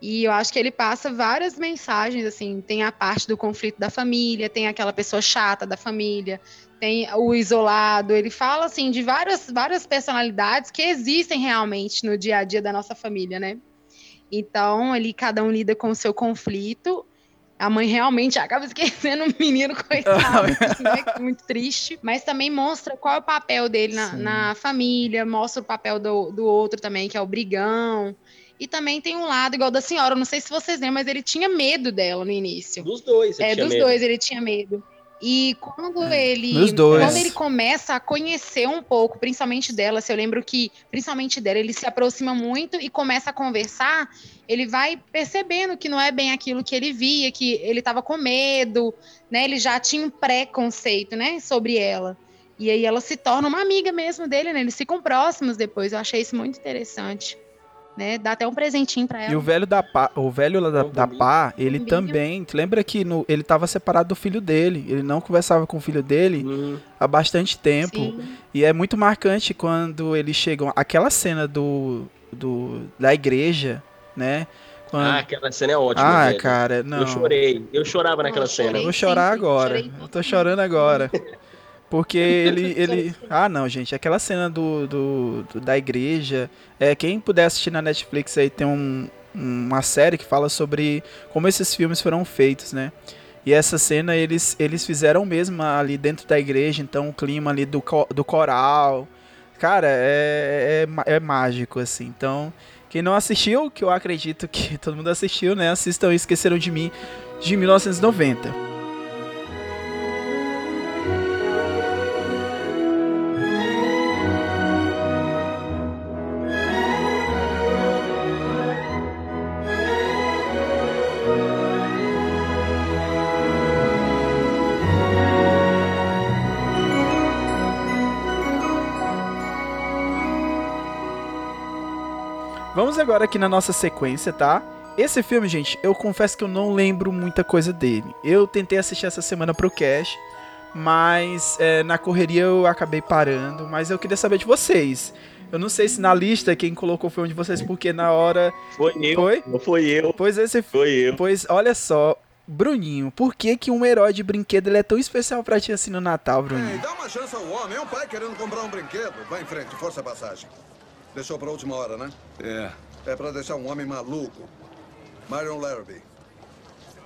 E eu acho que ele passa várias mensagens, assim, tem a parte do conflito da família, tem aquela pessoa chata da família, tem o isolado, ele fala, assim, de várias, várias personalidades que existem realmente no dia a dia da nossa família, né? Então, ali cada um lida com o seu conflito, a mãe realmente acaba <laughs> esquecendo o menino, coitado, <laughs> que é muito triste. Mas também mostra qual é o papel dele na, na família, mostra o papel do, do outro também, que é o brigão. E também tem um lado, igual da senhora, eu não sei se vocês lembram, mas ele tinha medo dela no início. Dos dois. É, tinha dos medo. dois ele tinha medo. E quando ele Dos dois. quando ele começa a conhecer um pouco, principalmente dela, se eu lembro que, principalmente dela, ele se aproxima muito e começa a conversar, ele vai percebendo que não é bem aquilo que ele via, que ele estava com medo, né? Ele já tinha um preconceito, né, sobre ela. E aí ela se torna uma amiga mesmo dele, né? Eles ficam próximos depois. Eu achei isso muito interessante. Né? Dá até um presentinho pra ela. E o velho da pá, o velho lá da, da pá, ele também, tu lembra que no, ele tava separado do filho dele, ele não conversava com o filho dele Hum, há bastante tempo. Sim. E é muito marcante quando eles chegam, aquela cena do, do da igreja, né? Quando, Ah, ah, aquela cena é ótima. velho. cara, não. Eu chorei. Eu chorava naquela eu chorei. cena. Eu vou chorar agora. Eu tô chorando agora. <laughs> Porque <laughs> ele, ele. Ah, não, gente. Aquela cena do, do, do- da igreja. É, quem puder assistir na Netflix aí tem um, uma série que fala sobre como esses filmes foram feitos, né? E essa cena eles, eles fizeram mesmo ali dentro da igreja, então o clima ali do, do coral. Cara, é, é, ma- é mágico, assim. Então, quem não assistiu, que eu acredito que <laughs> todo mundo assistiu, né? Assistam Esqueceram de Mim, de 1990. Agora aqui na nossa sequência, tá? Esse filme, gente, eu confesso que eu não lembro muita coisa dele. Eu tentei assistir essa semana pro cast, mas é, na correria eu acabei parando. Mas eu queria saber de vocês. Eu não sei se na lista quem colocou foi um de vocês, porque na hora. Foi eu. Foi? Não foi eu. Pois esse Foi eu. Pois olha só, Bruninho, por que, que um herói de brinquedo ele é tão especial pra ti assim no Natal, Ei, Bruninho? dá uma chance ao homem. É um pai querendo comprar um brinquedo. Vai em frente, força a passagem. Deixou pra última hora, né? É, É pra deixar um homem maluco. Marion Larrabee.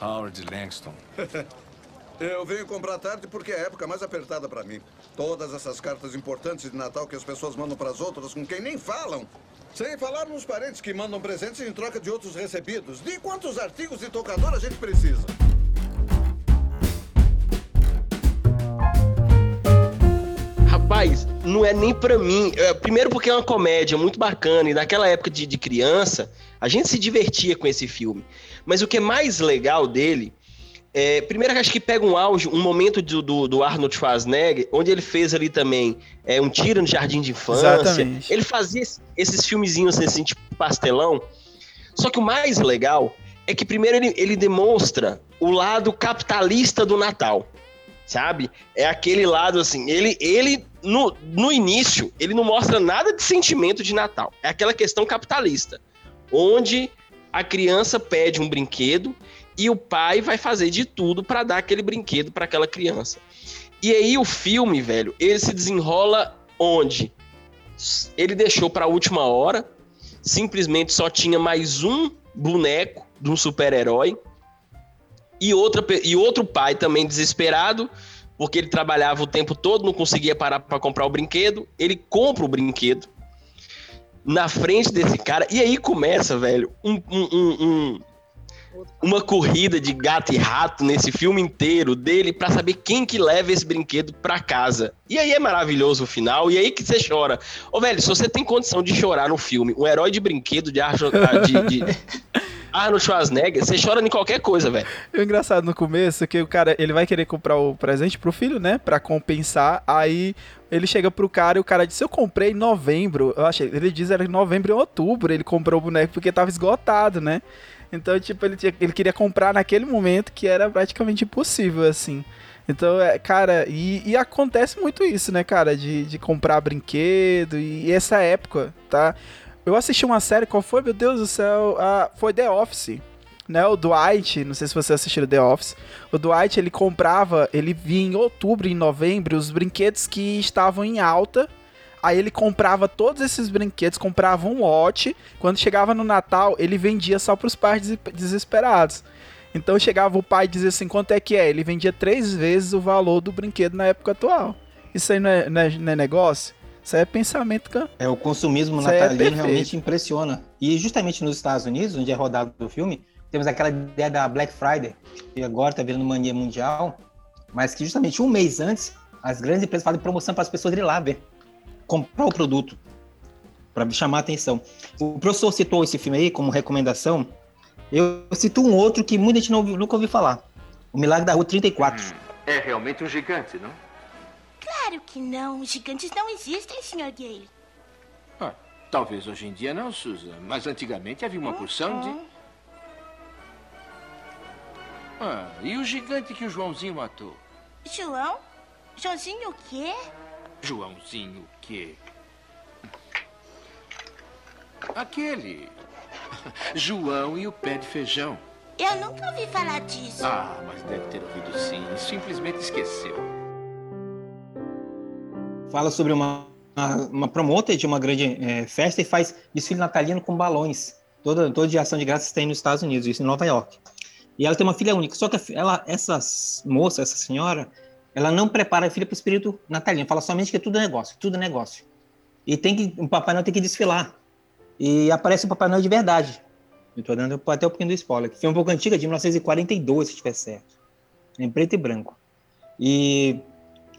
Howard Langston. <laughs> Eu venho comprar tarde porque é a época mais apertada pra mim. Todas essas cartas importantes de Natal que as pessoas mandam pras outras com quem nem falam. Sem falar nos parentes que mandam presentes em troca de outros recebidos. De quantos artigos de tocador a gente precisa? Rapaz, não é nem pra mim. É, primeiro porque é uma comédia muito bacana e naquela época de, de criança, a gente se divertia com esse filme. Mas o que é mais legal dele é, primeiro que acho que pega um auge, um momento do, do, do Arnold Schwarzenegger, onde ele fez ali também é, um tiro no jardim de infância. Exatamente. Ele fazia esse- esses filmezinhos assim, tipo pastelão. Só que o mais legal é que primeiro ele, ele demonstra o lado capitalista do Natal. Sabe? É aquele lado assim, ele, ele no, no início, ele não mostra nada de sentimento de Natal. É aquela questão capitalista, onde a criança pede um brinquedo e o pai vai fazer de tudo para dar aquele brinquedo para aquela criança. E aí o filme, velho, ele se desenrola onde ele deixou para a última hora, simplesmente só tinha mais um boneco de um super-herói e, outra, e outro pai também desesperado, porque ele trabalhava o tempo todo, não conseguia parar para comprar o brinquedo. Ele compra o brinquedo na frente desse cara, e aí começa, velho, um- um- um- um- uma corrida de gato e rato nesse filme inteiro dele para saber quem que leva esse brinquedo para casa. E aí é maravilhoso o final, e aí que você chora. Ô, velho, se você tem condição de chorar no filme, um herói de brinquedo de, de, de, <laughs> Arnold Schwarzenegger, você chora em qualquer coisa, velho. O engraçado no começo é que o cara, ele vai querer comprar o presente pro filho, né? Pra compensar. Aí ele chega pro cara e o cara disse: Eu comprei em novembro. Eu achei, ele diz era em novembro e outubro. Ele comprou o boneco porque tava esgotado, né? Então, tipo, ele, tinha, ele queria comprar naquele momento que era praticamente impossível, assim. Então, é, cara, e, e, acontece muito isso, né, cara? De, de comprar brinquedo e, e, essa época, tá? Eu assisti uma série, qual foi, meu Deus do céu? Ah, foi The Office. Né, o Dwight, não sei se você assistiu The Office. O Dwight, ele comprava, ele via em outubro em novembro os brinquedos que estavam em alta Aí ele comprava todos esses brinquedos, comprava um lote. Quando chegava no Natal, ele vendia só para os pais desesperados. Então chegava o pai e dizia assim: quanto é que é? Ele vendia três vezes o valor do brinquedo na época atual. Isso aí não é, não é, não é negócio? Isso é pensamento. É, o consumismo Isso é natalino é realmente impressiona. E justamente nos Estados Unidos, onde é rodado o filme, temos aquela ideia da Black Friday, que agora está virando mania mundial, mas que justamente um mês antes, as grandes empresas fazem promoção para as pessoas irem lá ver comprar o produto para chamar a atenção. O professor citou esse filme aí como recomendação. Eu cito um outro que muita gente não, nunca ouviu falar. O Milagre da Rua 34. Hum, é realmente um gigante, não? Claro que não. Gigantes não existem, Sr. Gale. Ah, talvez hoje em dia não, Susan. Mas antigamente havia uma porção de... Uhum. Ah, e o gigante que o Joãozinho matou? João? Joãozinho o quê? Joãozinho o quê? Aquele. <laughs> João e o pé de feijão. Eu nunca ouvi falar disso. Ah, mas deve ter ouvido sim. Simplesmente esqueceu. Fala sobre uma, uma, promotora de uma grande é, festa e faz desfile natalino com balões. Toda, toda de ação de graças tem nos Estados Unidos, isso em Nova York. E ela tem uma filha única. Só que ela, essa moça, essa senhora, ela não prepara a filha para o espírito natalino, fala somente que tudo é negócio, tudo é negócio. E tem que, o Papai Noel tem que desfilar. E aparece o Papai Noel de verdade. Eu tô dando até um pouquinho do spoiler, que foi um pouco antiga, de 1942, se estiver certo. Em preto e branco. E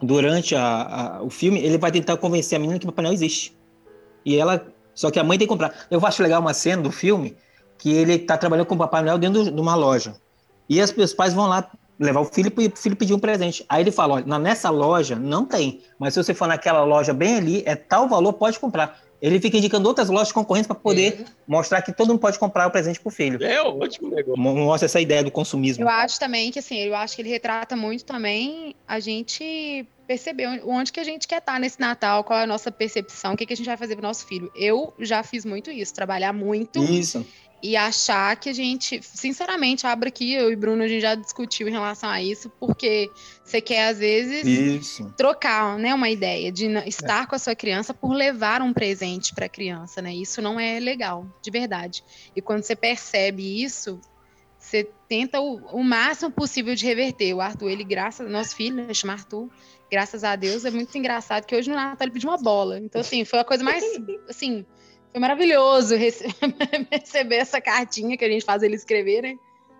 durante a, a, o filme, ele vai tentar convencer a menina que o Papai Noel existe. E ela. Só que a mãe tem que comprar. Eu acho legal uma cena do filme que ele tá trabalhando com o Papai Noel dentro de uma loja. E as, os pais vão lá levar o filho e o filho pedir um presente. Aí ele fala: olha, nessa loja não tem, mas se você for naquela loja bem ali, é tal valor, pode comprar. Ele fica indicando outras lojas concorrentes para poder é. mostrar que todo mundo pode comprar o presente para o filho. É ótimo negócio. Mostra essa ideia do consumismo. Eu acho também que assim, eu acho que ele retrata muito também a gente perceber onde que a gente quer estar nesse Natal, qual é a nossa percepção, o que, que a gente vai fazer para o nosso filho. Eu já fiz muito isso, trabalhar muito. Isso e achar que a gente, sinceramente, abre aqui, eu e Bruno, a gente já discutiu em relação a isso, porque você quer, às vezes, isso. trocar né, uma ideia de estar é. com a sua criança por levar um presente para a criança, né? Isso não é legal, de verdade. E quando você percebe isso, você tenta o, o máximo possível de reverter. O Arthur, ele, graças nosso filho, né, chama Arthur, graças a Deus, é muito engraçado que hoje no Natal ele pediu uma bola. Então, assim, foi a coisa mais, <laughs> assim foi maravilhoso <laughs> receber essa cartinha que a gente faz ele escrever, né?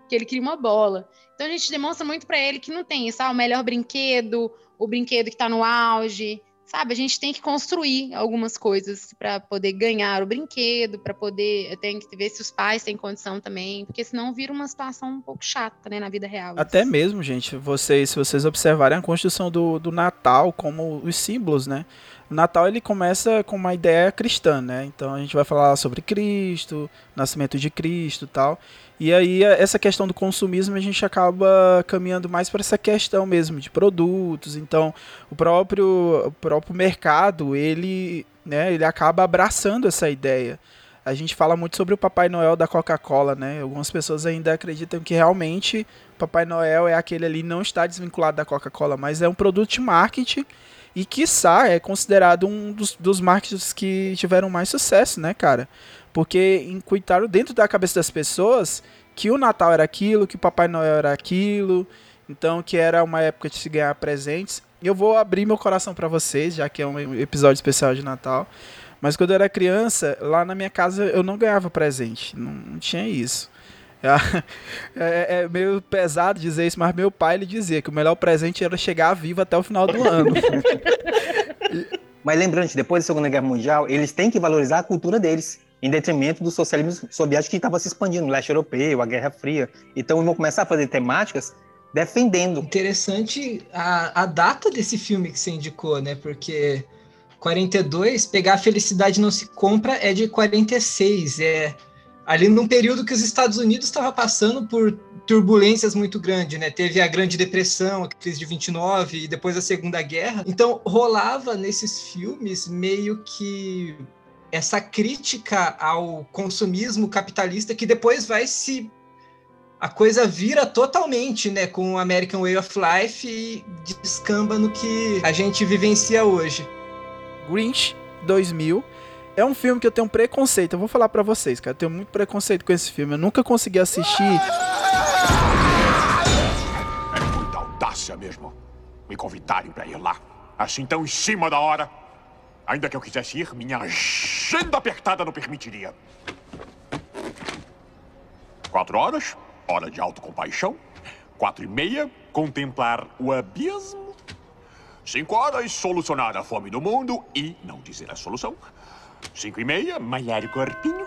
Que ele queria uma bola. Então a gente demonstra muito para ele que não tem isso, ah, o melhor brinquedo, o brinquedo que está no auge, sabe? A gente tem que construir algumas coisas para poder ganhar o brinquedo, para poder. Tem que ver se os pais têm condição também, porque senão vira uma situação um pouco chata, né, na vida real. Até mesmo, gente, vocês, se vocês observarem a construção do, do Natal como os símbolos, né? Natal ele começa com uma ideia cristã, né? Então a gente vai falar sobre Cristo, nascimento de Cristo, tal. E aí essa questão do consumismo a gente acaba caminhando mais para essa questão mesmo de produtos. Então o próprio o próprio mercado ele, né? Ele acaba abraçando essa ideia. A gente fala muito sobre o Papai Noel da Coca-Cola, né? Algumas pessoas ainda acreditam que realmente Papai Noel é aquele ali não está desvinculado da Coca-Cola, mas é um produto de marketing e quiçá é considerado um dos, dos marketers que tiveram mais sucesso, né, cara? Porque incuitaram dentro da cabeça das pessoas que o Natal era aquilo, que o Papai Noel era aquilo, então que era uma época de se ganhar presentes. Eu vou abrir meu coração para vocês, já que é um episódio especial de Natal. Mas quando eu era criança, lá na minha casa eu não ganhava presente, não tinha isso. <laughs> É, é, meio pesado dizer isso, mas meu pai ele dizia que o melhor presente era chegar vivo até o final do ano. <laughs> mas lembrando, depois da Segunda Guerra Mundial, eles têm que valorizar a cultura deles. em detrimento do socialismo soviético que estava se expandindo no leste europeu, a Guerra Fria. Então, eles vão começar a fazer temáticas defendendo. Interessante a, a data desse filme que você indicou, né? Porque 42, pegar a felicidade não se compra é de 46, é ali num período que os Estados Unidos estava passando por turbulências muito grandes, né? Teve a Grande Depressão, a crise de 29 e depois a Segunda Guerra. Então rolava nesses filmes meio que essa crítica ao consumismo capitalista que depois vai se a coisa vira totalmente, né, com o American Way of Life e descamba no que a gente vivencia hoje. Grinch 2000 é um filme que eu tenho um preconceito. Eu vou falar para vocês, cara. Eu tenho muito preconceito com esse filme. Eu nunca consegui assistir. É muita audácia mesmo. Me convidarem para ir lá. Assim tão em cima da hora. Ainda que eu quisesse ir, minha agenda apertada não permitiria. Quatro horas, hora de autocompaixão. Quatro e meia, contemplar o abismo. Cinco horas, solucionar a fome do mundo e não dizer a solução. Cinco e meia, malhar o corpinho.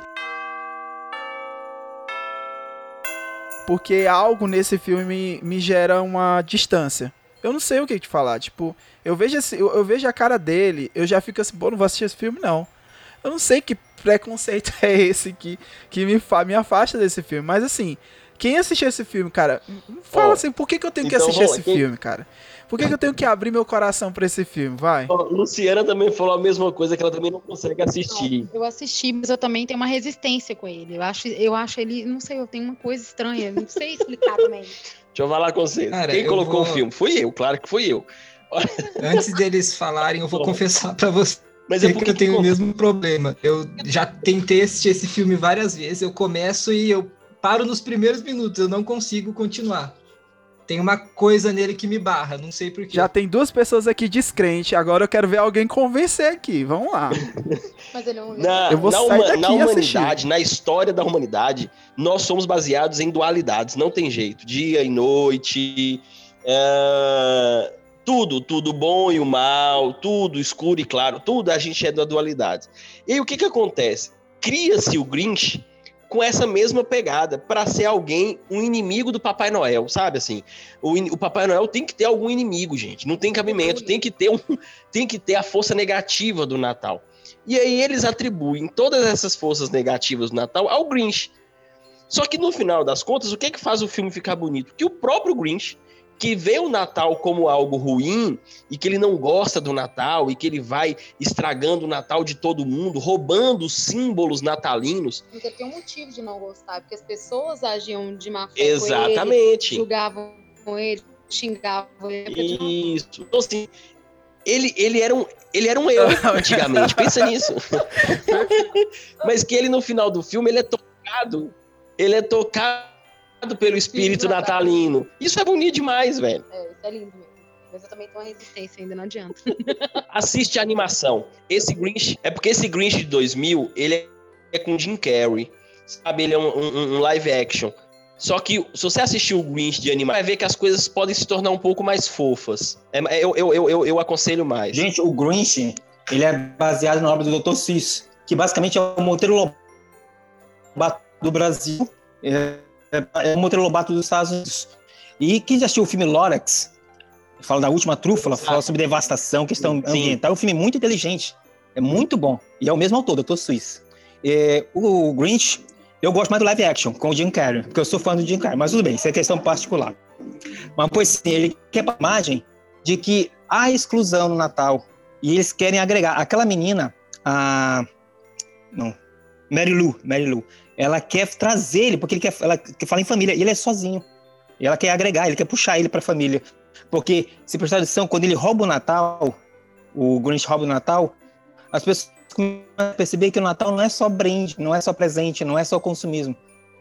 Porque algo nesse filme me, me gera uma distância. Eu não sei o que te falar. Tipo, eu vejo, esse, eu, eu vejo a cara dele, eu já fico assim, pô, não vou assistir esse filme, não. Eu não sei que preconceito <laughs> é esse que, que me, me afasta desse filme. Mas assim, quem assistiu esse filme, cara, fala oh, assim, por que, que eu tenho então, que assistir esse quem... filme, cara? Por que, que, eu tenho que abrir meu coração pra esse filme? Vai. Luciana também falou a mesma coisa, que ela também não consegue assistir. Eu assisti, mas eu também tenho uma resistência com ele. Eu acho, eu acho ele, não sei, eu tenho uma coisa estranha, não sei explicar também. <laughs> Deixa eu falar com vocês. Cara, Quem colocou vou... o filme? Fui eu, claro que fui eu. Antes deles falarem, eu vou confessar para você. Mas é porque eu tenho o mesmo problema. Eu já tentei assistir esse filme várias vezes. Eu começo e eu paro nos primeiros minutos. Eu não consigo continuar. Tem uma coisa nele que me barra, não sei porquê. Já tem duas pessoas aqui descrente, agora eu quero ver alguém convencer aqui. Vamos lá. <laughs> Mas ele não... na, eu vou na, sair daqui na humanidade, na história da humanidade, nós somos baseados em dualidades, não tem jeito. Dia e noite, é... tudo, tudo bom e o mal, tudo escuro e claro, tudo a gente é da dualidade. E aí o que que acontece? Cria-se o Grinch com essa mesma pegada para ser alguém um inimigo do Papai Noel, sabe assim? O, o, Papai Noel tem que ter algum inimigo, gente. Não tem cabimento, tem que ter um, <laughs> tem que ter a força negativa do Natal. E aí eles atribuem todas essas forças negativas do Natal ao Grinch. Só que no final das contas, o que é que faz o filme ficar bonito? Que o próprio Grinch que vê o Natal como algo ruim e que ele não gosta do Natal e que ele vai estragando o Natal de todo mundo, roubando os símbolos natalinos. Porque tem um motivo de não gostar, porque as pessoas agiam de má fé Exatamente. Ele, julgavam ele, xingavam ele. Isso. Então, assim, ele, ele, era um, ele era um eu <laughs> antigamente, pensa nisso. <laughs> Mas que ele, no final do filme, ele é tocado. Ele é tocado pelo espírito natalino. Isso é bonito demais, velho. É, isso é lindo mesmo. Mas eu também tenho uma resistência ainda, não adianta. <laughs> Assiste a animação. Esse Grinch, é porque esse Grinch de 2000, ele é com Jim Carrey, sabe? Ele é um, um, um live action. Só que se você assistir o Grinch de animação, vai ver que as coisas podem se tornar um pouco mais fofas. É, eu, eu, eu, eu, eu aconselho mais. Gente, o Grinch, ele é baseado na obra do Dr. Cis, que basicamente é o Monteiro Lobato do Brasil. É, é, é o Monteiro Lobato dos Estados Unidos. E quem já assistiu o filme Lorax, fala da última trúfula, fala sobre devastação, questão Sim. ambiental. É um filme muito inteligente. É muito bom. E é o mesmo autor, Dr. Suisse. É, o Grinch, eu gosto mais do live action, com o Jim Carrey, porque eu sou fã do Jim Carrey, mas tudo bem, isso é questão particular. Mas, pois sim, ele quer a imagem de que há exclusão no Natal e eles querem agregar. Aquela menina, a. Não. Mary Lou, Mary Lou ela quer trazer ele, porque ele quer, ela quer falar em família, e ele é sozinho. E ela quer agregar, ele quer puxar ele para a família. Porque, se prestar atenção, quando ele rouba o Natal, o Grinch rouba o Natal, as pessoas começam a perceber que o Natal não é só brinde, não é só presente, não é só consumismo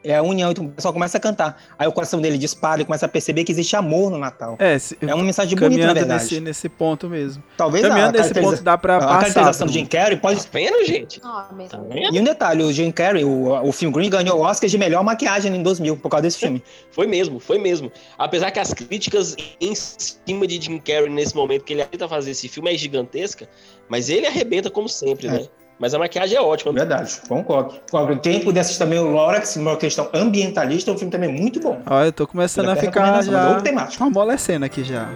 é a união, então o pessoal começa a cantar. Aí o coração dele dispara e começa a perceber que existe amor no Natal. É, se, é uma mensagem bonita, na verdade. Nesse, nesse ponto mesmo. Talvez Caminhando a, nesse ponto dá pra a passar. A caracterização do Jim Carrey pode... Tá vendo, gente? Ah, tá e um detalhe, o Jim Carrey, o, o filme Green ganhou o Oscar de melhor maquiagem em 2000, por causa desse filme. <laughs> Foi mesmo, foi mesmo. Apesar que as críticas em cima de Jim Carrey nesse momento que ele tenta fazer esse filme é gigantesca, mas ele arrebenta como sempre, é. né? Mas a maquiagem é ótima. Verdade, concordo. Quem puder assistir também o Lorax, uma questão ambientalista, é um filme também muito bom. Olha, eu tô começando a ficar é já amolecendo aqui já.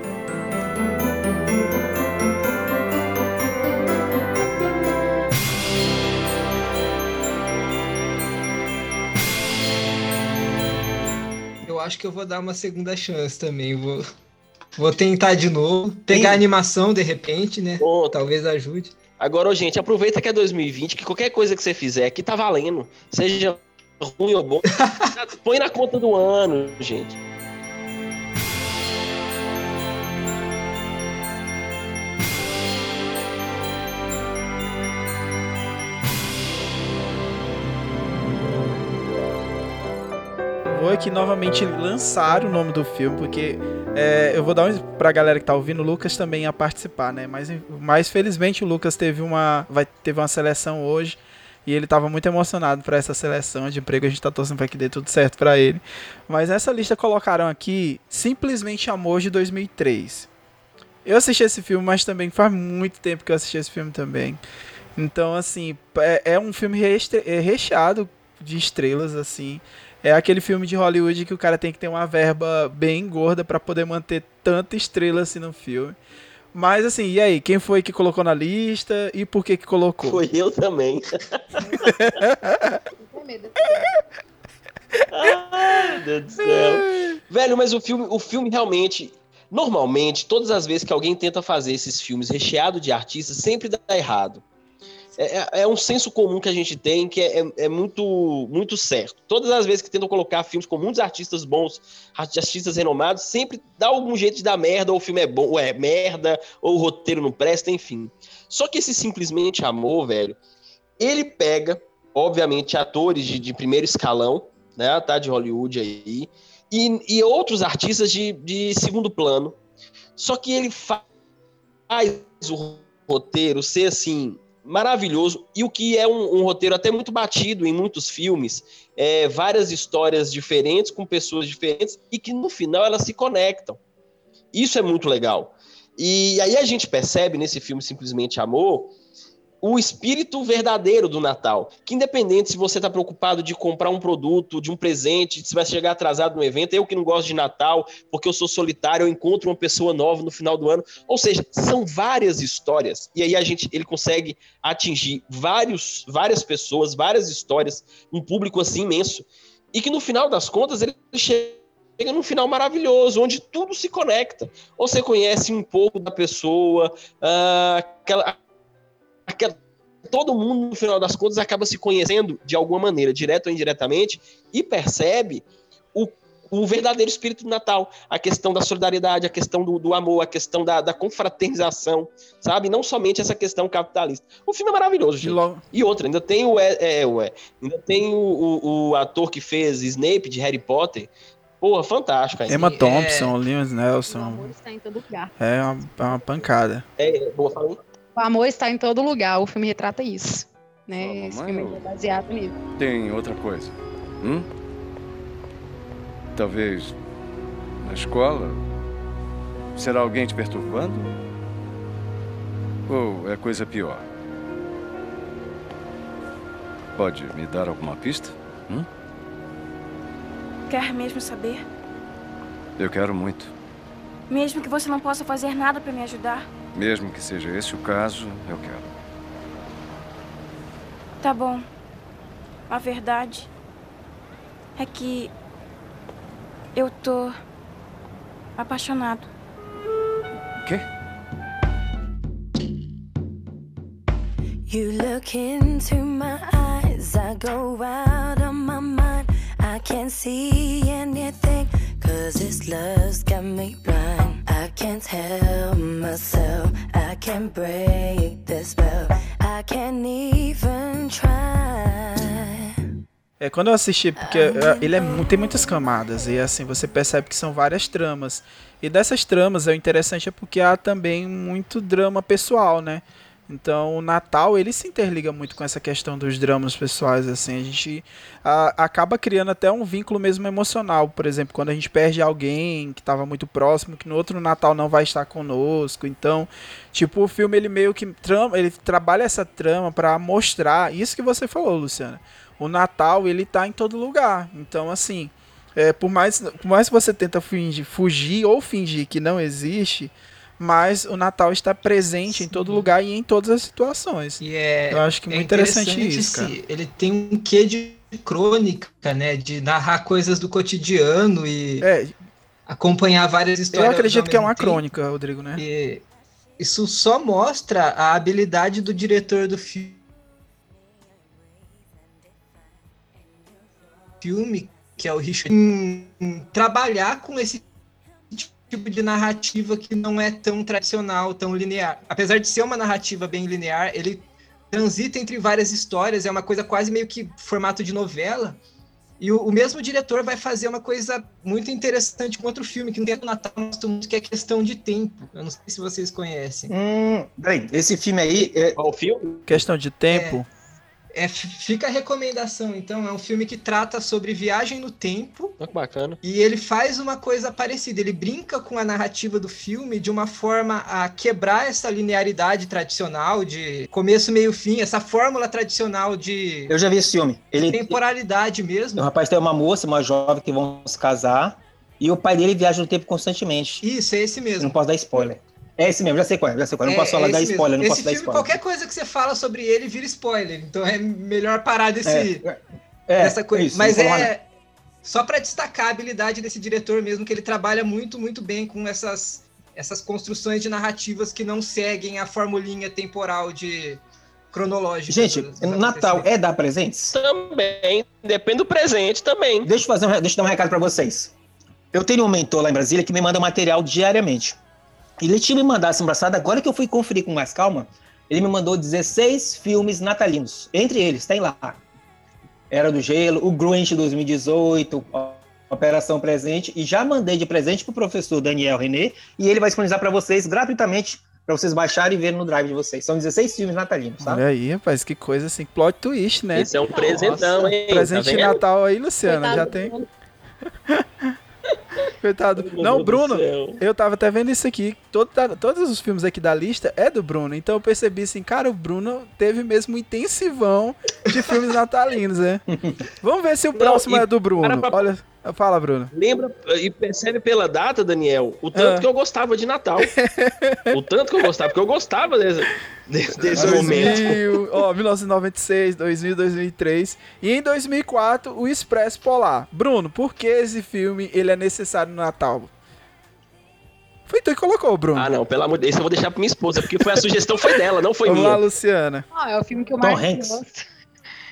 Eu acho que eu vou dar uma segunda chance também. Vou, vou tentar de novo. Pegar a animação de repente, né? Talvez ajude. Agora, gente, aproveita que é 2020, que qualquer coisa que você fizer aqui tá valendo. Seja ruim ou bom. <laughs> Põe na conta do ano, gente. Vou aqui novamente lançar o nome do filme, porque é, eu vou dar um pra galera que tá ouvindo, o Lucas também ia participar, né? Mas, mas felizmente o Lucas teve uma, vai, teve uma seleção hoje e ele tava muito emocionado para essa seleção de emprego. A gente tá torcendo pra que dê tudo certo para ele. Mas nessa lista colocaram aqui Simplesmente Amor de 2003. Eu assisti esse filme, mas também faz muito tempo que eu assisti esse filme também. Então, assim, é, é um filme é recheado de estrelas, assim. É aquele filme de Hollywood que o cara tem que ter uma verba bem gorda pra poder manter tanta estrela assim no filme. Mas assim, e aí, quem foi que colocou na lista e por que que colocou? Foi eu também. <laughs> Ai, Deus do céu. Velho, mas o filme, o filme realmente. Normalmente, todas as vezes que alguém tenta fazer esses filmes recheados de artistas, sempre dá errado. É, é- é um senso comum que a gente tem que é, é- muito, muito certo. Todas as vezes que tentam colocar filmes com muitos artistas bons, artistas renomados, sempre dá algum jeito de dar merda, ou o filme é bom, ou é merda, ou o roteiro não presta, enfim. Só que esse simplesmente amor, velho, ele pega, obviamente, atores de, de primeiro escalão, né, tá, de Hollywood aí, e, e outros artistas de, de segundo plano. Só que ele fa- faz o roteiro ser assim maravilhoso e o que é um, um roteiro até muito batido em muitos filmes, é, várias histórias diferentes com pessoas diferentes e que no final elas se conectam. Isso é muito legal. E aí a gente percebe nesse filme simplesmente Amor o espírito verdadeiro do Natal. Que independente se você está preocupado de comprar um produto, de um presente, se vai chegar atrasado no evento, eu que não gosto de Natal, porque eu sou solitário, eu encontro uma pessoa nova no final do ano. Ou seja, são várias histórias. E aí a gente ele consegue atingir vários, várias pessoas, várias histórias, um público assim imenso. E que no final das contas ele chega chega num final maravilhoso, onde tudo se conecta. Você conhece um pouco da pessoa, aquela, aquela- todo mundo, no final das contas, acaba se conhecendo de alguma maneira, direto ou indiretamente, e percebe o, o verdadeiro espírito do Natal. A questão da solidariedade, a questão do, do amor, a questão da, da confraternização, sabe? Não somente essa questão capitalista. O filme é maravilhoso, gente. E outra, ainda tem o, é, é, ué, ainda tem o, o, o ator que fez Snape de Harry Potter. Porra, fantástico. ainda. Emma Thompson, Lewis Nelson. Está em todo lugar. É uma, é uma pancada. É, boa, falei. O amor está em todo lugar. O filme retrata isso. Né? Esse filme é baseado nisso. Tem outra coisa. Hum? Talvez na escola? Será alguém te perturbando? Ou é coisa pior? Pode me dar alguma pista? Hum? Quer mesmo saber? Eu quero muito. Mesmo que você não possa fazer nada pra me ajudar? Mesmo que seja esse o caso, eu quero. Tá bom. A verdade é que eu tô apaixonado. O quê? You look into my eyes, I go out of my mind. I can't see anything, cause this love's got me blind. I can't help myself, I can't break the spell, I can't even try. É, quando eu assisti, porque ele é, tem muitas camadas, e assim, você percebe que são várias tramas. E dessas tramas, é o interessante é porque há também muito drama pessoal, né? Então, o Natal, ele se interliga muito com essa questão dos dramas pessoais, assim, a gente a, acaba criando até um vínculo mesmo emocional, por exemplo, quando a gente perde alguém que estava muito próximo, que no outro Natal não vai estar conosco, então, tipo, o filme, ele meio que trama, ele trabalha essa trama para mostrar, isso que você falou, Luciana, o Natal, ele tá em todo lugar, então, assim, é, por, mais, por mais que você tenta fingir, fugir ou fingir que não existe, mas o Natal está presente Sim. em todo lugar e em todas as situações. E é, Eu acho que é muito interessante, interessante isso, cara. Ele tem um quê de crônica, né? De narrar coisas do cotidiano e é. acompanhar várias histórias. Eu acredito que é uma tempo. crônica, Rodrigo, né? E isso só mostra a habilidade do diretor do filme filme, que é o Richard, em trabalhar com esse tipo de narrativa que não é tão tradicional, tão linear. Apesar de ser uma narrativa bem linear, ele transita entre várias histórias, é uma coisa quase meio que formato de novela. E o, o mesmo diretor vai fazer uma coisa muito interessante com outro filme, que não tem no Natal, muito, que é questão de tempo. Eu não sei se vocês conhecem. Hum, peraí, esse filme aí. É... Qual filme? Questão de tempo. É... É, fica a recomendação, então. É um filme que trata sobre viagem no tempo. Oh, que bacana. E ele faz uma coisa parecida. Ele brinca com a narrativa do filme de uma forma a quebrar essa linearidade tradicional de começo, meio, fim, essa fórmula tradicional de. Eu já vi esse filme. Ele... Temporalidade mesmo. O rapaz tem uma moça, uma jovem que vão se casar. E o pai dele viaja no tempo constantemente. Isso, é esse mesmo. Não posso dar spoiler. É esse mesmo, já sei qual é, já sei qual é. Não é, posso falar é dar spoiler, não esse posso filme, dar spoiler. Qualquer coisa que você fala sobre ele vira spoiler, então é melhor parar desse, é, é, dessa coisa. Isso, Mas é só para destacar a habilidade desse diretor mesmo, que ele trabalha muito, muito bem com essas, essas construções de narrativas que não seguem a formulinha temporal de cronológica. Gente, Natal é dar presentes? Também, depende do presente também. Deixa eu, fazer um, deixa eu dar um recado para vocês. Eu tenho um mentor lá em Brasília que me manda material diariamente. Ele tinha me mandado semana passada, agora que eu fui conferir com mais calma, ele me mandou 16 filmes natalinos. Entre eles, tem lá. Era do Gelo, o Grinch 2018, Operação Presente, e já mandei de presente pro professor Daniel René, e ele vai disponibilizar para vocês gratuitamente para vocês baixarem e verem no drive de vocês. São 16 filmes natalinos, tá? Olha aí, rapaz, que coisa assim, plot twist, né? Esse é um presentão, hein? Presente tá de Natal aí, Luciana, já tem. <laughs> <laughs> Coitado. Não, Bruno, eu tava até vendo isso aqui. Todo, todos os filmes aqui da lista é do Bruno. Então eu percebi assim, cara, o Bruno teve mesmo um intensivão de filmes natalinos, né? <laughs> Vamos ver se o próximo Não, é do Bruno. Pra... Olha. Fala, Bruno. Lembra e percebe pela data, Daniel, o tanto ah. que eu gostava de Natal. <laughs> o tanto que eu gostava, porque eu gostava desse, desse, desse 2000, momento. Ó, 1996, 2000, 2003 e em 2004 o Expresso Polar. Bruno, por que esse filme ele é necessário no Natal? Foi tu que colocou, Bruno. Ah, não, pelo amor de Deus, eu vou deixar pra minha esposa, porque foi a sugestão foi dela, não foi Vamos minha. lá, Luciana. Ah, é o filme que eu Tom mais Hanks. gosto.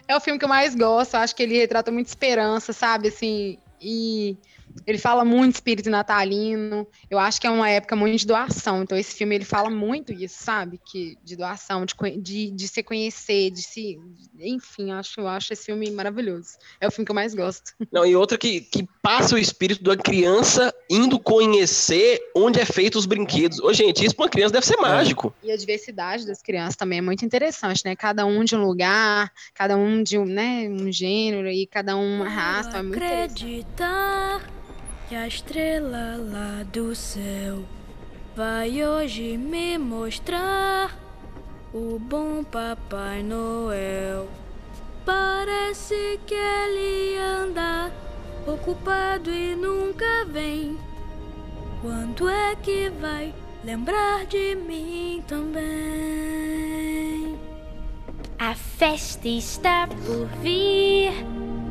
É o filme que eu mais gosto, acho que ele retrata muita esperança, sabe? Assim, e ele fala muito espírito natalino. Eu acho que é uma época muito de doação. Então, esse filme ele fala muito isso, sabe? Que, de doação, de, de, de se conhecer, de se. Enfim, eu acho, eu acho esse filme maravilhoso. É o filme que eu mais gosto. <laughs> Não, e outra que, que passa o espírito da criança indo conhecer onde é feito os brinquedos. Ô, gente, isso para uma criança deve ser mágico. E a diversidade das crianças também é muito interessante, né? Cada um de um lugar, cada um de um, né, um gênero e cada um uma raça. É muito interessante. E a estrela lá do céu vai hoje me mostrar o bom Papai Noel. Parece que ele anda ocupado e nunca vem. Quando é que vai lembrar de mim também? A festa está por vir,